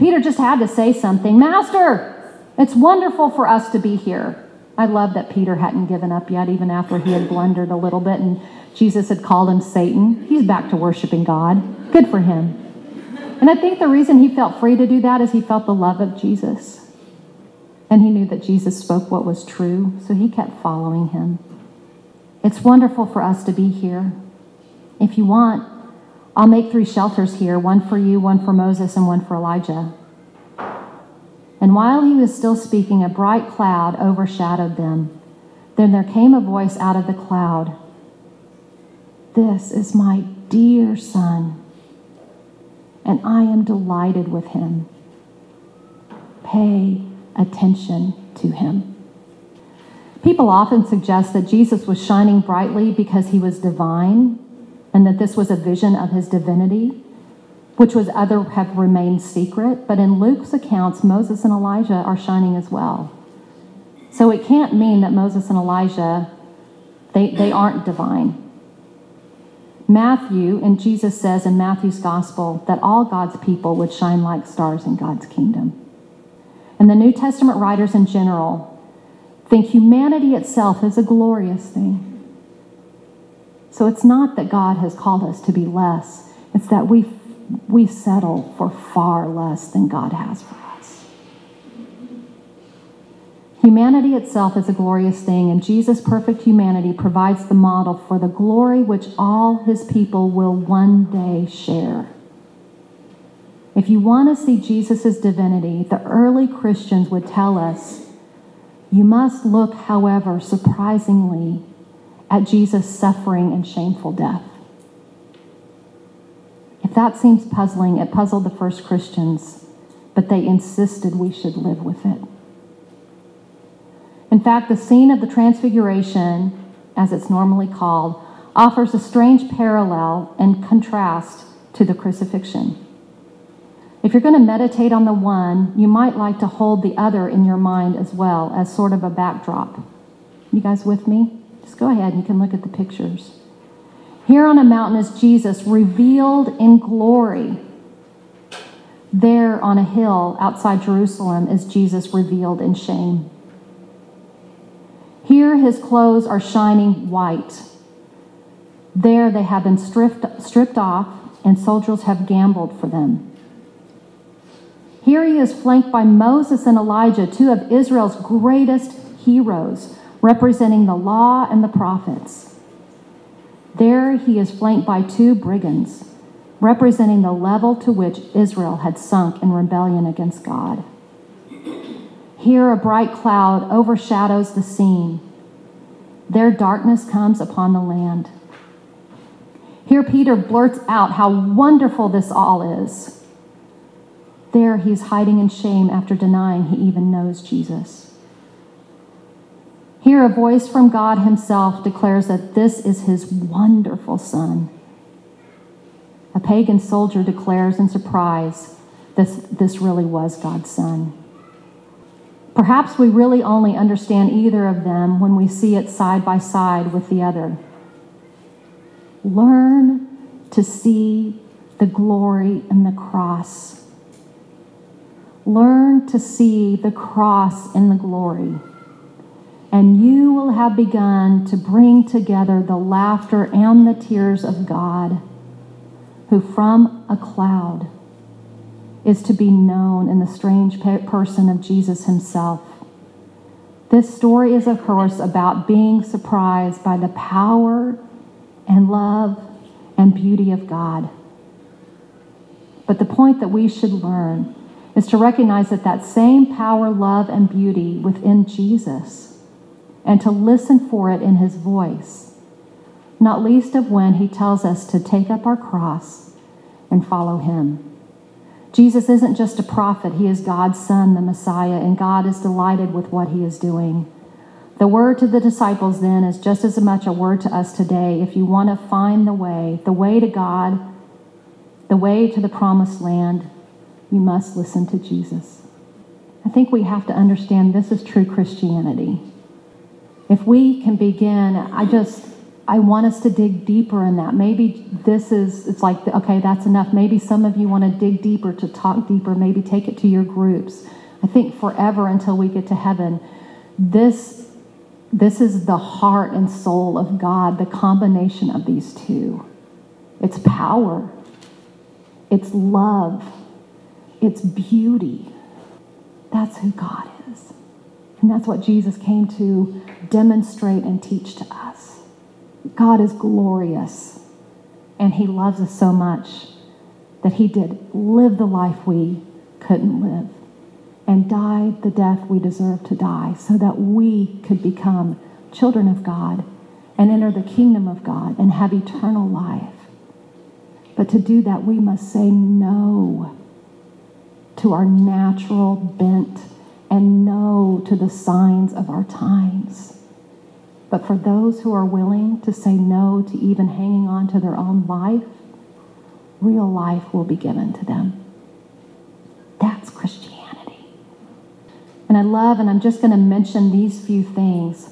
Peter just had to say something Master, it's wonderful for us to be here. I love that Peter hadn't given up yet, even after he had blundered a little bit and Jesus had called him Satan. He's back to worshiping God. Good for him. And I think the reason he felt free to do that is he felt the love of Jesus. And he knew that Jesus spoke what was true, so he kept following him. It's wonderful for us to be here. If you want, I'll make three shelters here one for you, one for Moses, and one for Elijah. And while he was still speaking, a bright cloud overshadowed them. Then there came a voice out of the cloud This is my dear son, and I am delighted with him. Pay attention to him. People often suggest that Jesus was shining brightly because he was divine and that this was a vision of his divinity, which was other have remained secret. But in Luke's accounts, Moses and Elijah are shining as well. So it can't mean that Moses and Elijah they, they aren't divine. Matthew, and Jesus says in Matthew's gospel that all God's people would shine like stars in God's kingdom. And the New Testament writers in general think humanity itself is a glorious thing. So it's not that God has called us to be less, it's that we, we settle for far less than God has for us. Humanity itself is a glorious thing, and Jesus' perfect humanity provides the model for the glory which all his people will one day share. If you want to see Jesus' divinity, the early Christians would tell us you must look, however, surprisingly, at Jesus' suffering and shameful death. If that seems puzzling, it puzzled the first Christians, but they insisted we should live with it. In fact, the scene of the Transfiguration, as it's normally called, offers a strange parallel and contrast to the crucifixion. If you're going to meditate on the one, you might like to hold the other in your mind as well as sort of a backdrop. You guys with me? Go ahead and you can look at the pictures. Here on a mountain is Jesus revealed in glory. There on a hill outside Jerusalem is Jesus revealed in shame. Here his clothes are shining white. There they have been stripped, stripped off, and soldiers have gambled for them. Here he is flanked by Moses and Elijah, two of Israel's greatest heroes, representing the law and the prophets. There he is flanked by two brigands, representing the level to which Israel had sunk in rebellion against God. Here a bright cloud overshadows the scene. There darkness comes upon the land. Here Peter blurts out how wonderful this all is. There he's hiding in shame after denying he even knows Jesus. Here a voice from God himself declares that this is his wonderful son. A pagan soldier declares in surprise this, this really was God's son. Perhaps we really only understand either of them when we see it side by side with the other. Learn to see the glory in the cross. Learn to see the cross in the glory. And you will have begun to bring together the laughter and the tears of God who from a cloud is to be known in the strange person of Jesus himself. This story is, of course, about being surprised by the power and love and beauty of God. But the point that we should learn is to recognize that that same power, love, and beauty within Jesus and to listen for it in his voice not least of when he tells us to take up our cross and follow him. Jesus isn't just a prophet, he is God's son, the Messiah, and God is delighted with what he is doing. The word to the disciples then is just as much a word to us today. If you want to find the way, the way to God, the way to the promised land, you must listen to Jesus. I think we have to understand this is true Christianity. If we can begin, I just I want us to dig deeper in that. Maybe this is, it's like, okay, that's enough. Maybe some of you want to dig deeper, to talk deeper, maybe take it to your groups. I think forever until we get to heaven, this, this is the heart and soul of God, the combination of these two. It's power, it's love, it's beauty. That's who God. And that's what Jesus came to demonstrate and teach to us. God is glorious, and He loves us so much that He did live the life we couldn't live and died the death we deserve to die so that we could become children of God and enter the kingdom of God and have eternal life. But to do that, we must say no to our natural bent and no to the signs of our times. But for those who are willing to say no to even hanging on to their own life, real life will be given to them. That's Christianity. And I love, and I'm just going to mention these few things.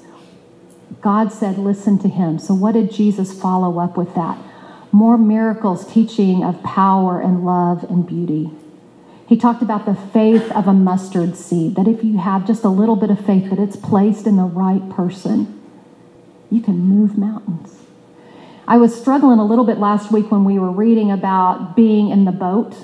God said, listen to him. So, what did Jesus follow up with that? More miracles, teaching of power and love and beauty. He talked about the faith of a mustard seed, that if you have just a little bit of faith, that it's placed in the right person you can move mountains. I was struggling a little bit last week when we were reading about being in the boat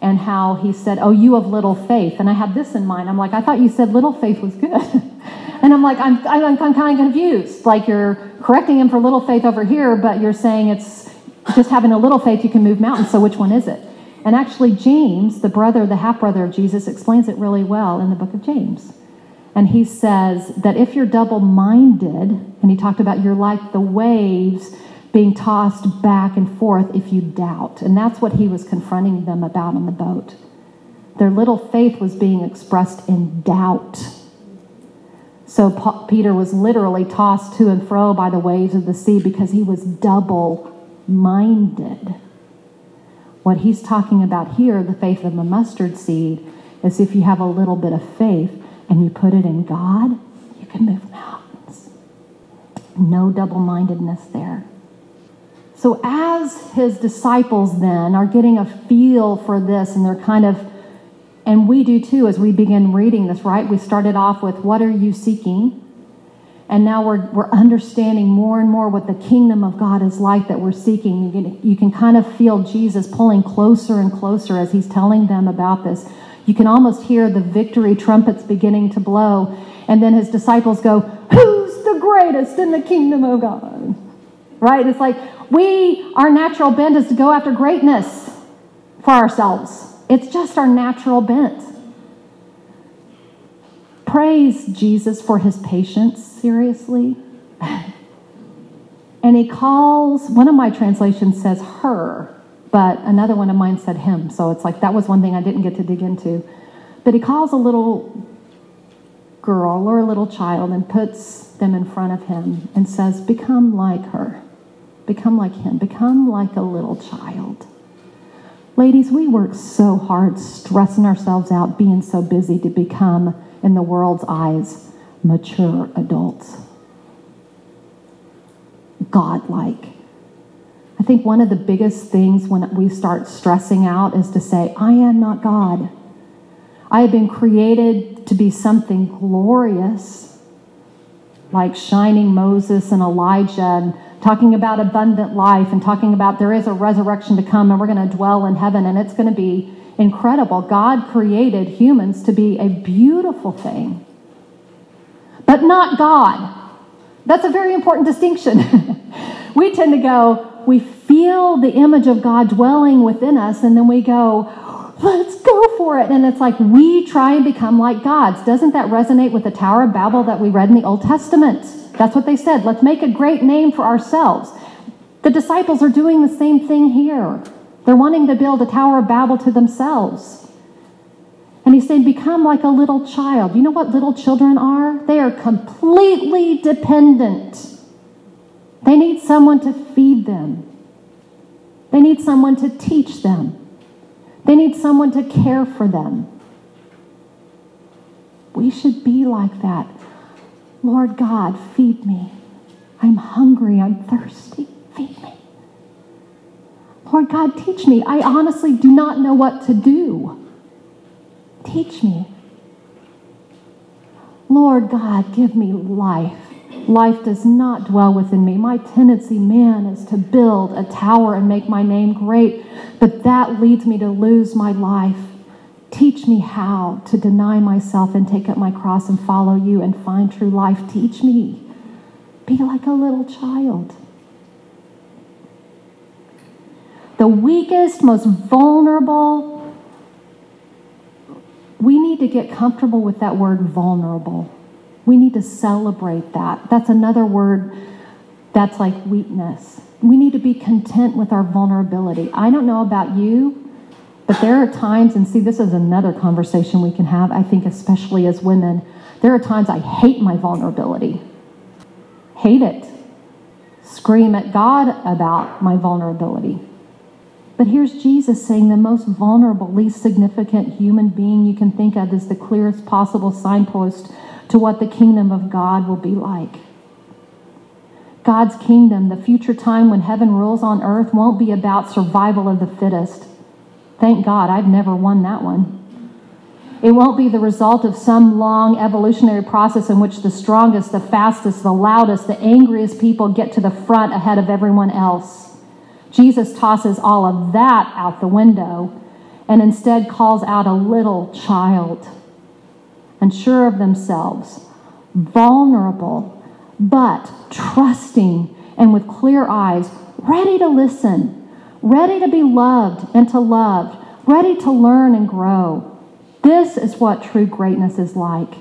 and how he said, Oh, you have little faith. And I had this in mind. I'm like, I thought you said little faith was good. (laughs) and I'm like, I'm, I'm, I'm kind of confused. Like you're correcting him for little faith over here, but you're saying it's just having a little faith, you can move mountains. So which one is it? And actually, James, the brother, the half brother of Jesus, explains it really well in the book of James. And he says that if you're double minded, and he talked about you're like the waves being tossed back and forth if you doubt. And that's what he was confronting them about on the boat. Their little faith was being expressed in doubt. So Peter was literally tossed to and fro by the waves of the sea because he was double minded. What he's talking about here, the faith of a mustard seed, is if you have a little bit of faith, and you put it in God, you can move mountains. No double mindedness there. So, as his disciples then are getting a feel for this, and they're kind of, and we do too as we begin reading this, right? We started off with, What are you seeking? And now we're, we're understanding more and more what the kingdom of God is like that we're seeking. You can, you can kind of feel Jesus pulling closer and closer as he's telling them about this. You can almost hear the victory trumpets beginning to blow. And then his disciples go, Who's the greatest in the kingdom of God? Right? It's like we, our natural bent is to go after greatness for ourselves. It's just our natural bent. Praise Jesus for his patience, seriously. and he calls, one of my translations says her, but another one of mine said him. So it's like that was one thing I didn't get to dig into. But he calls a little girl or a little child and puts them in front of him and says, Become like her. Become like him. Become like a little child. Ladies, we work so hard stressing ourselves out, being so busy to become in the world's eyes, mature adults. Godlike. I think one of the biggest things when we start stressing out is to say, I am not God. I have been created to be something glorious, like shining Moses and Elijah, and talking about abundant life, and talking about there is a resurrection to come, and we're going to dwell in heaven, and it's going to be incredible. God created humans to be a beautiful thing, but not God. That's a very important distinction. (laughs) we tend to go, we feel the image of God dwelling within us, and then we go, let's go for it. And it's like we try and become like gods. Doesn't that resonate with the Tower of Babel that we read in the Old Testament? That's what they said. Let's make a great name for ourselves. The disciples are doing the same thing here. They're wanting to build a Tower of Babel to themselves. And he's saying, become like a little child. You know what little children are? They are completely dependent. They need someone to feed them, they need someone to teach them, they need someone to care for them. We should be like that. Lord God, feed me. I'm hungry. I'm thirsty. Feed me. Lord God, teach me. I honestly do not know what to do. Teach me. Lord God, give me life. Life does not dwell within me. My tendency, man, is to build a tower and make my name great, but that leads me to lose my life. Teach me how to deny myself and take up my cross and follow you and find true life. Teach me. Be like a little child. The weakest, most vulnerable. We need to get comfortable with that word vulnerable. We need to celebrate that. That's another word that's like weakness. We need to be content with our vulnerability. I don't know about you, but there are times, and see, this is another conversation we can have, I think, especially as women. There are times I hate my vulnerability. Hate it. Scream at God about my vulnerability. But here's Jesus saying the most vulnerable, least significant human being you can think of is the clearest possible signpost to what the kingdom of God will be like. God's kingdom, the future time when heaven rules on earth, won't be about survival of the fittest. Thank God I've never won that one. It won't be the result of some long evolutionary process in which the strongest, the fastest, the loudest, the angriest people get to the front ahead of everyone else. Jesus tosses all of that out the window and instead calls out a little child, unsure of themselves, vulnerable, but trusting and with clear eyes, ready to listen, ready to be loved and to love, ready to learn and grow. This is what true greatness is like.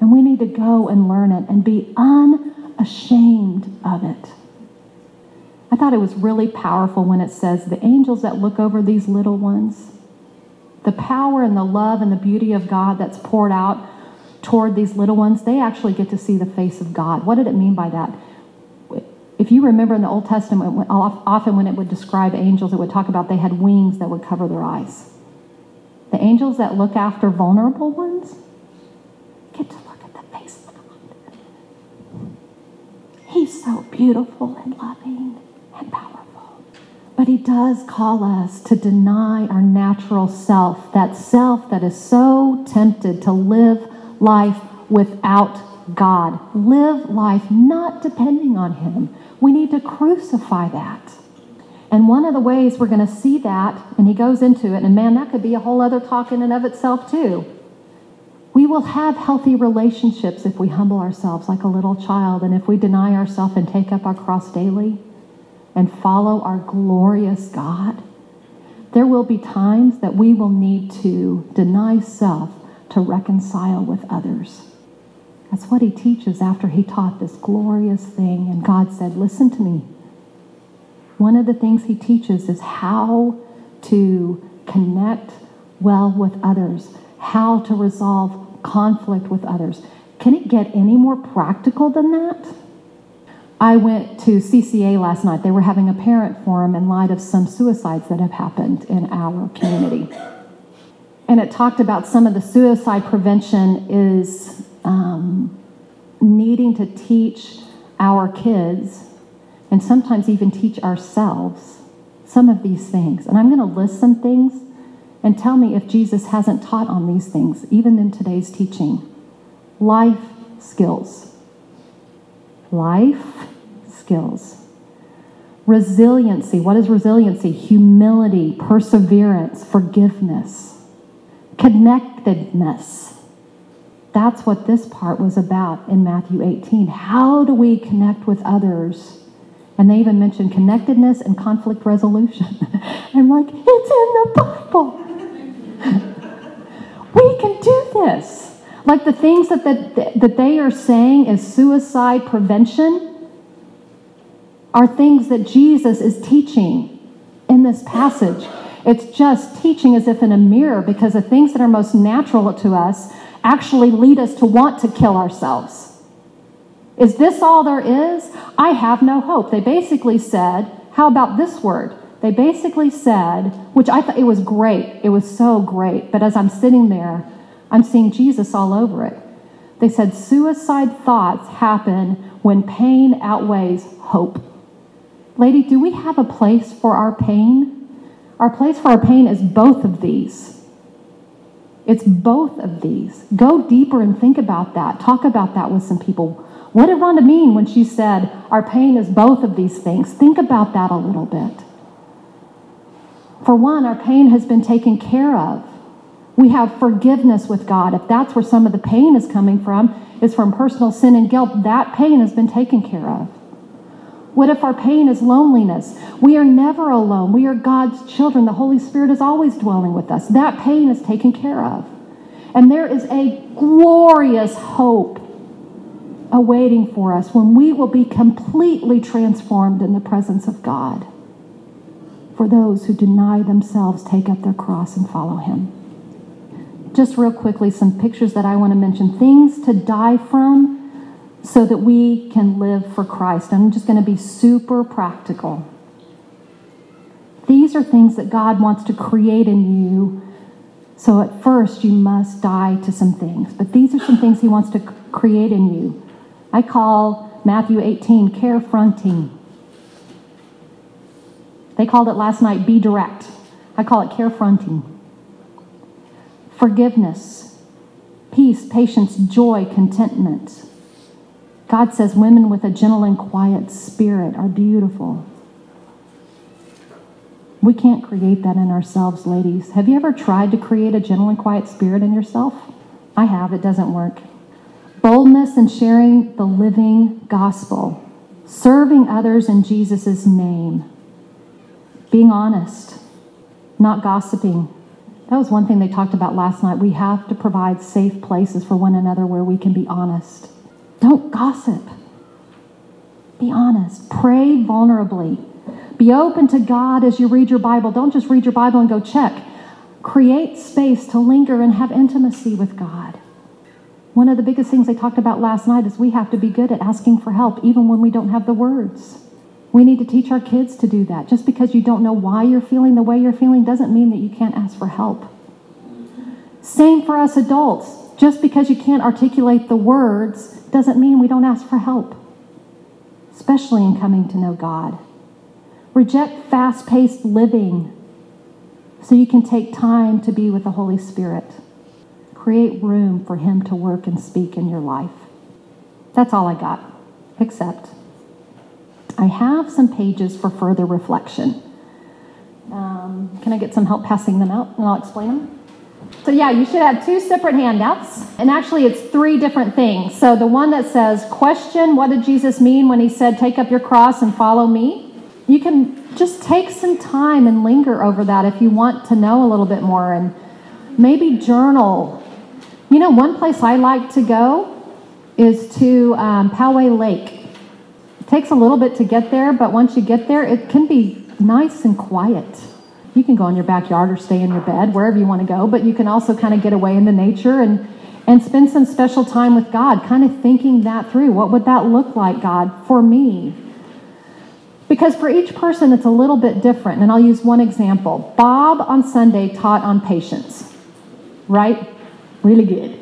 And we need to go and learn it and be unashamed of it. Thought it was really powerful when it says, the angels that look over these little ones, the power and the love and the beauty of God that's poured out toward these little ones, they actually get to see the face of God. What did it mean by that? If you remember in the Old Testament, often when it would describe angels, it would talk about they had wings that would cover their eyes. The angels that look after vulnerable ones get to look at the face of God. He's so beautiful and loving and powerful. But he does call us to deny our natural self, that self that is so tempted to live life without God. Live life not depending on him. We need to crucify that. And one of the ways we're going to see that, and he goes into it, and man, that could be a whole other talk in and of itself, too. We will have healthy relationships if we humble ourselves like a little child and if we deny ourselves and take up our cross daily and follow our glorious God. There will be times that we will need to deny self to reconcile with others. That's what he teaches after he taught this glorious thing. And God said, Listen to me. One of the things he teaches is how to connect well with others, how to resolve conflict with others. Can it get any more practical than that? I went to CCA last night. They were having a parent forum in light of some suicides that have happened in our community. And it talked about some of the suicide prevention is um, needing to teach our kids and sometimes even teach ourselves some of these things. And I'm going to list some things and tell me if Jesus hasn't taught on these things, even in today's teaching. Life skills. Life skills. Resiliency. What is resiliency? Humility, perseverance, forgiveness, connectedness. That's what this part was about in Matthew 18. How do we connect with others? And they even mentioned connectedness and conflict resolution. (laughs) I'm like, it's in the Bible. (laughs) we can do this. Like the things that, that, that they are saying is suicide prevention are things that Jesus is teaching in this passage. It's just teaching as if in a mirror because the things that are most natural to us actually lead us to want to kill ourselves. Is this all there is? I have no hope. They basically said, How about this word? They basically said, which I thought it was great. It was so great. But as I'm sitting there, I'm seeing Jesus all over it. They said, Suicide thoughts happen when pain outweighs hope. Lady, do we have a place for our pain? Our place for our pain is both of these. It's both of these. Go deeper and think about that. Talk about that with some people. What did Rhonda mean when she said, Our pain is both of these things? Think about that a little bit. For one, our pain has been taken care of. We have forgiveness with God. If that's where some of the pain is coming from, is from personal sin and guilt, that pain has been taken care of. What if our pain is loneliness? We are never alone. We are God's children. The Holy Spirit is always dwelling with us. That pain is taken care of. And there is a glorious hope awaiting for us when we will be completely transformed in the presence of God for those who deny themselves, take up their cross, and follow Him. Just real quickly, some pictures that I want to mention things to die from so that we can live for Christ. I'm just going to be super practical. These are things that God wants to create in you. So at first, you must die to some things. But these are some things He wants to create in you. I call Matthew 18 care fronting. They called it last night be direct. I call it carefronting. Forgiveness, peace, patience, joy, contentment. God says women with a gentle and quiet spirit are beautiful. We can't create that in ourselves, ladies. Have you ever tried to create a gentle and quiet spirit in yourself? I have, it doesn't work boldness in sharing the living gospel, serving others in Jesus' name, being honest, not gossiping. That was one thing they talked about last night. We have to provide safe places for one another where we can be honest. Don't gossip. Be honest. Pray vulnerably. Be open to God as you read your Bible. Don't just read your Bible and go check. Create space to linger and have intimacy with God. One of the biggest things they talked about last night is we have to be good at asking for help, even when we don't have the words. We need to teach our kids to do that. Just because you don't know why you're feeling the way you're feeling doesn't mean that you can't ask for help. Same for us adults. Just because you can't articulate the words doesn't mean we don't ask for help, especially in coming to know God. Reject fast paced living so you can take time to be with the Holy Spirit. Create room for Him to work and speak in your life. That's all I got, except I have some pages for further reflection. Um, can I get some help passing them out and I'll explain them? So, yeah, you should have two separate handouts. And actually, it's three different things. So, the one that says, Question, what did Jesus mean when he said, Take up your cross and follow me? You can just take some time and linger over that if you want to know a little bit more and maybe journal. You know, one place I like to go is to um, Poway Lake. Takes a little bit to get there, but once you get there, it can be nice and quiet. You can go in your backyard or stay in your bed, wherever you want to go, but you can also kind of get away into nature and, and spend some special time with God, kind of thinking that through. What would that look like, God, for me? Because for each person, it's a little bit different. And I'll use one example. Bob on Sunday taught on patience, right? Really good.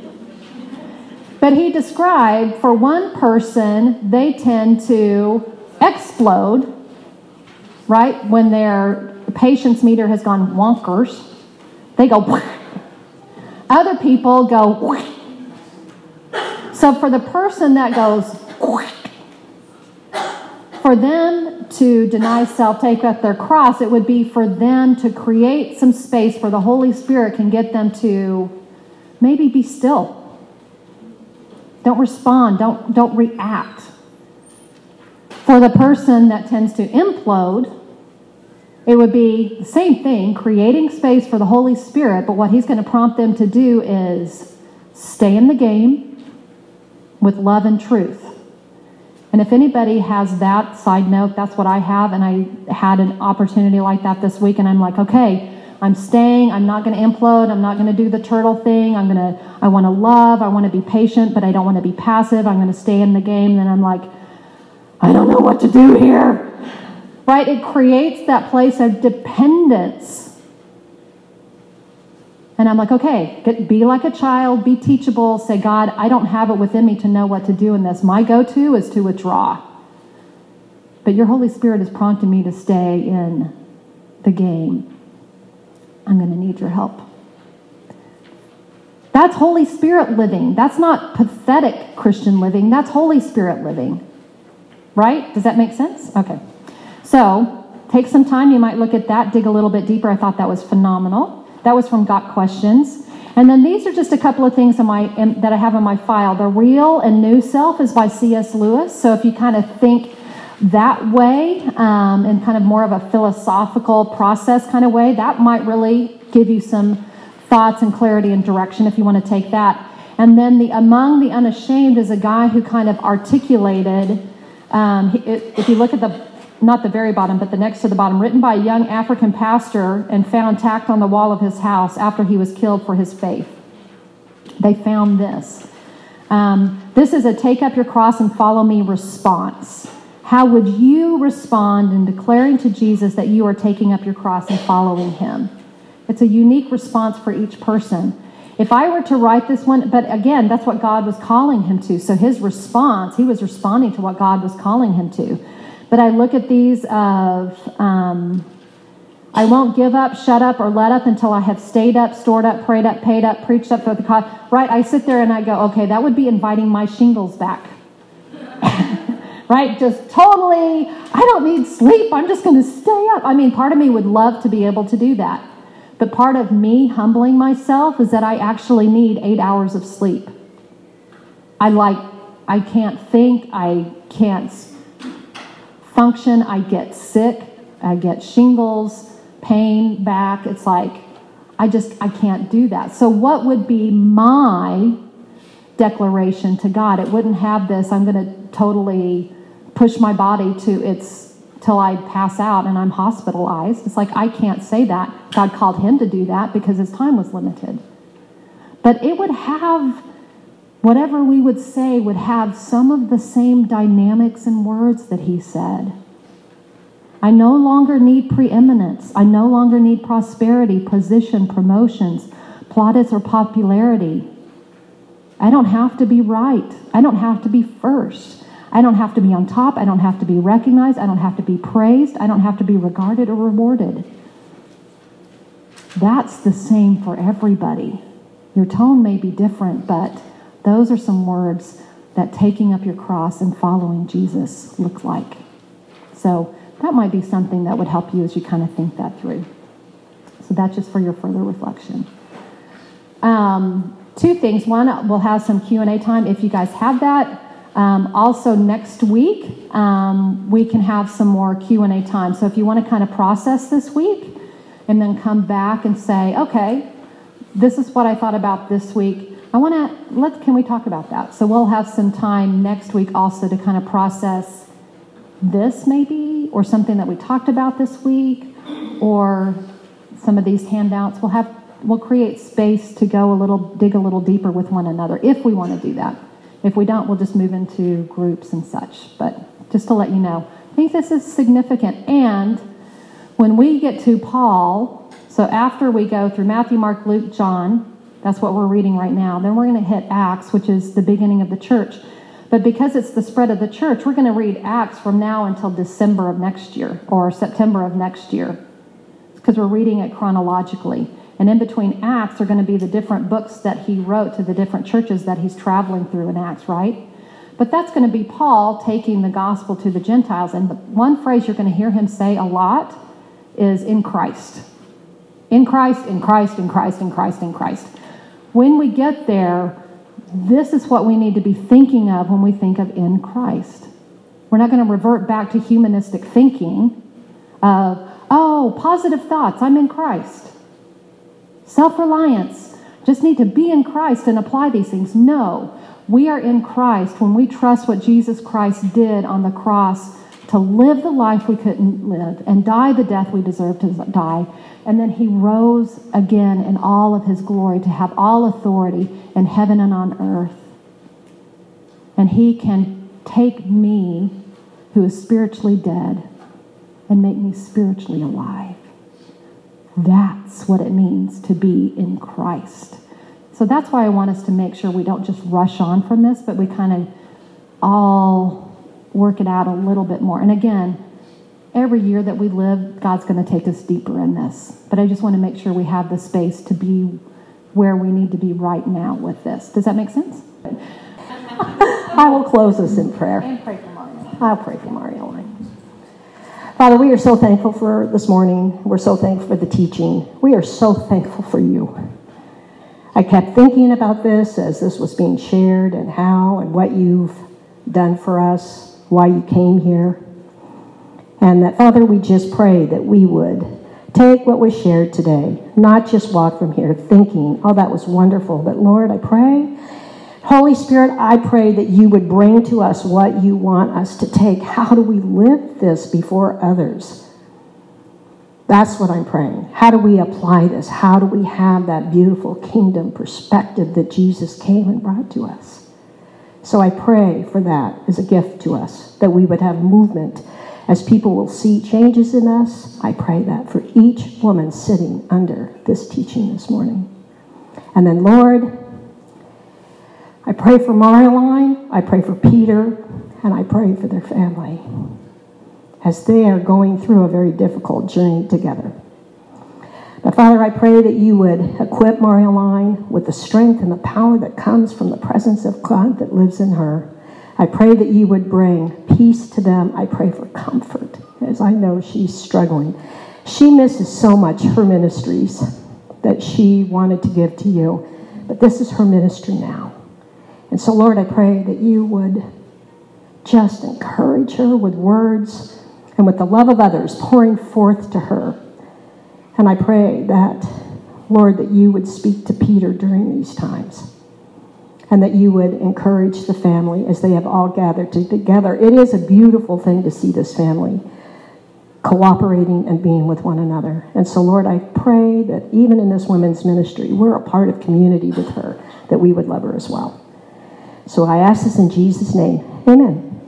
But he described for one person, they tend to explode, right? When their patience meter has gone wonkers, they go. Other people go. So for the person that goes, for them to deny self, take up their cross, it would be for them to create some space where the Holy Spirit can get them to maybe be still. Don't respond, don't, don't react. For the person that tends to implode, it would be the same thing, creating space for the Holy Spirit, but what He's going to prompt them to do is stay in the game with love and truth. And if anybody has that side note, that's what I have. And I had an opportunity like that this week, and I'm like, okay, I'm staying. I'm not going to implode. I'm not going to do the turtle thing. I'm going to, I want to love. I want to be patient, but I don't want to be passive. I'm going to stay in the game. Then I'm like, I don't know what to do here right? It creates that place of dependence. And I'm like, okay, get, be like a child, be teachable, say, God, I don't have it within me to know what to do in this. My go to is to withdraw. But your Holy Spirit is prompting me to stay in the game. I'm going to need your help. That's Holy Spirit living. That's not pathetic Christian living. That's Holy Spirit living. Right? Does that make sense? Okay. So take some time. You might look at that, dig a little bit deeper. I thought that was phenomenal. That was from Got Questions. And then these are just a couple of things in my, in, that I have in my file. The Real and New Self is by C.S. Lewis. So if you kind of think that way, um, in kind of more of a philosophical process kind of way, that might really give you some thoughts and clarity and direction if you want to take that. And then the Among the Unashamed is a guy who kind of articulated. Um, if you look at the not the very bottom, but the next to the bottom, written by a young African pastor and found tacked on the wall of his house after he was killed for his faith. They found this. Um, this is a take up your cross and follow me response. How would you respond in declaring to Jesus that you are taking up your cross and following him? It's a unique response for each person. If I were to write this one, but again, that's what God was calling him to. So his response, he was responding to what God was calling him to. But I look at these of, um, I won't give up, shut up, or let up until I have stayed up, stored up, prayed up, paid up, preached up for the cause. Right? I sit there and I go, okay, that would be inviting my shingles back. (laughs) right? Just totally, I don't need sleep. I'm just going to stay up. I mean, part of me would love to be able to do that. But part of me humbling myself is that I actually need eight hours of sleep. I like, I can't think, I can't function. I get sick. I get shingles, pain, back. It's like, I just, I can't do that. So, what would be my declaration to God? It wouldn't have this, I'm going to totally push my body to its till I pass out and I'm hospitalized. It's like I can't say that. God called him to do that because his time was limited. But it would have whatever we would say would have some of the same dynamics and words that he said. I no longer need preeminence. I no longer need prosperity, position, promotions, plaudits, or popularity. I don't have to be right. I don't have to be first. I don't have to be on top. I don't have to be recognized. I don't have to be praised. I don't have to be regarded or rewarded. That's the same for everybody. Your tone may be different, but those are some words that taking up your cross and following Jesus look like. So that might be something that would help you as you kind of think that through. So that's just for your further reflection. Um, two things. One, we'll have some Q&A time if you guys have that. Um, also, next week, um, we can have some more Q&A time. So if you want to kind of process this week and then come back and say, okay, this is what I thought about this week. I want to, let, can we talk about that? So we'll have some time next week also to kind of process this maybe, or something that we talked about this week, or some of these handouts. We'll have, we'll create space to go a little, dig a little deeper with one another if we want to do that. If we don't, we'll just move into groups and such. But just to let you know, I think this is significant. And when we get to Paul, so after we go through Matthew, Mark, Luke, John, that's what we're reading right now. Then we're going to hit Acts, which is the beginning of the church. But because it's the spread of the church, we're going to read Acts from now until December of next year or September of next year because we're reading it chronologically. And in between Acts are going to be the different books that he wrote to the different churches that he's traveling through in Acts, right? But that's going to be Paul taking the gospel to the Gentiles. And the one phrase you're going to hear him say a lot is in Christ. In Christ, in Christ, in Christ, in Christ, in Christ. When we get there, this is what we need to be thinking of when we think of in Christ. We're not going to revert back to humanistic thinking of, oh, positive thoughts, I'm in Christ. Self reliance, just need to be in Christ and apply these things. No, we are in Christ when we trust what Jesus Christ did on the cross to live the life we couldn't live and die the death we deserve to die. And then he rose again in all of his glory to have all authority in heaven and on earth. And he can take me, who is spiritually dead, and make me spiritually alive. That's what it means to be in Christ. So that's why I want us to make sure we don't just rush on from this, but we kind of all work it out a little bit more. And again, every year that we live, God's going to take us deeper in this. But I just want to make sure we have the space to be where we need to be right now with this. Does that make sense? (laughs) I will close us in prayer. And pray for Mario. I'll pray for Mario. Father, we are so thankful for this morning. We're so thankful for the teaching. We are so thankful for you. I kept thinking about this as this was being shared and how and what you've done for us why you came here. And that, Father, we just pray that we would take what was shared today, not just walk from here thinking, oh, that was wonderful, but Lord, I pray. Holy Spirit, I pray that you would bring to us what you want us to take. How do we live this before others? That's what I'm praying. How do we apply this? How do we have that beautiful kingdom perspective that Jesus came and brought to us? So I pray for that as a gift to us, that we would have movement as people will see changes in us. I pray that for each woman sitting under this teaching this morning. And then, Lord, I pray for Marioline, I pray for Peter, and I pray for their family as they are going through a very difficult journey together. But Father, I pray that you would equip Marioline with the strength and the power that comes from the presence of God that lives in her. I pray that you would bring peace to them. I pray for comfort, as I know she's struggling. She misses so much her ministries that she wanted to give to you, but this is her ministry now. And so, Lord, I pray that you would just encourage her with words and with the love of others pouring forth to her and I pray that, Lord, that you would speak to Peter during these times and that you would encourage the family as they have all gathered together. It is a beautiful thing to see this family cooperating and being with one another. And so, Lord, I pray that even in this women's ministry, we're a part of community with her, that we would love her as well. So I ask this in Jesus' name. Amen.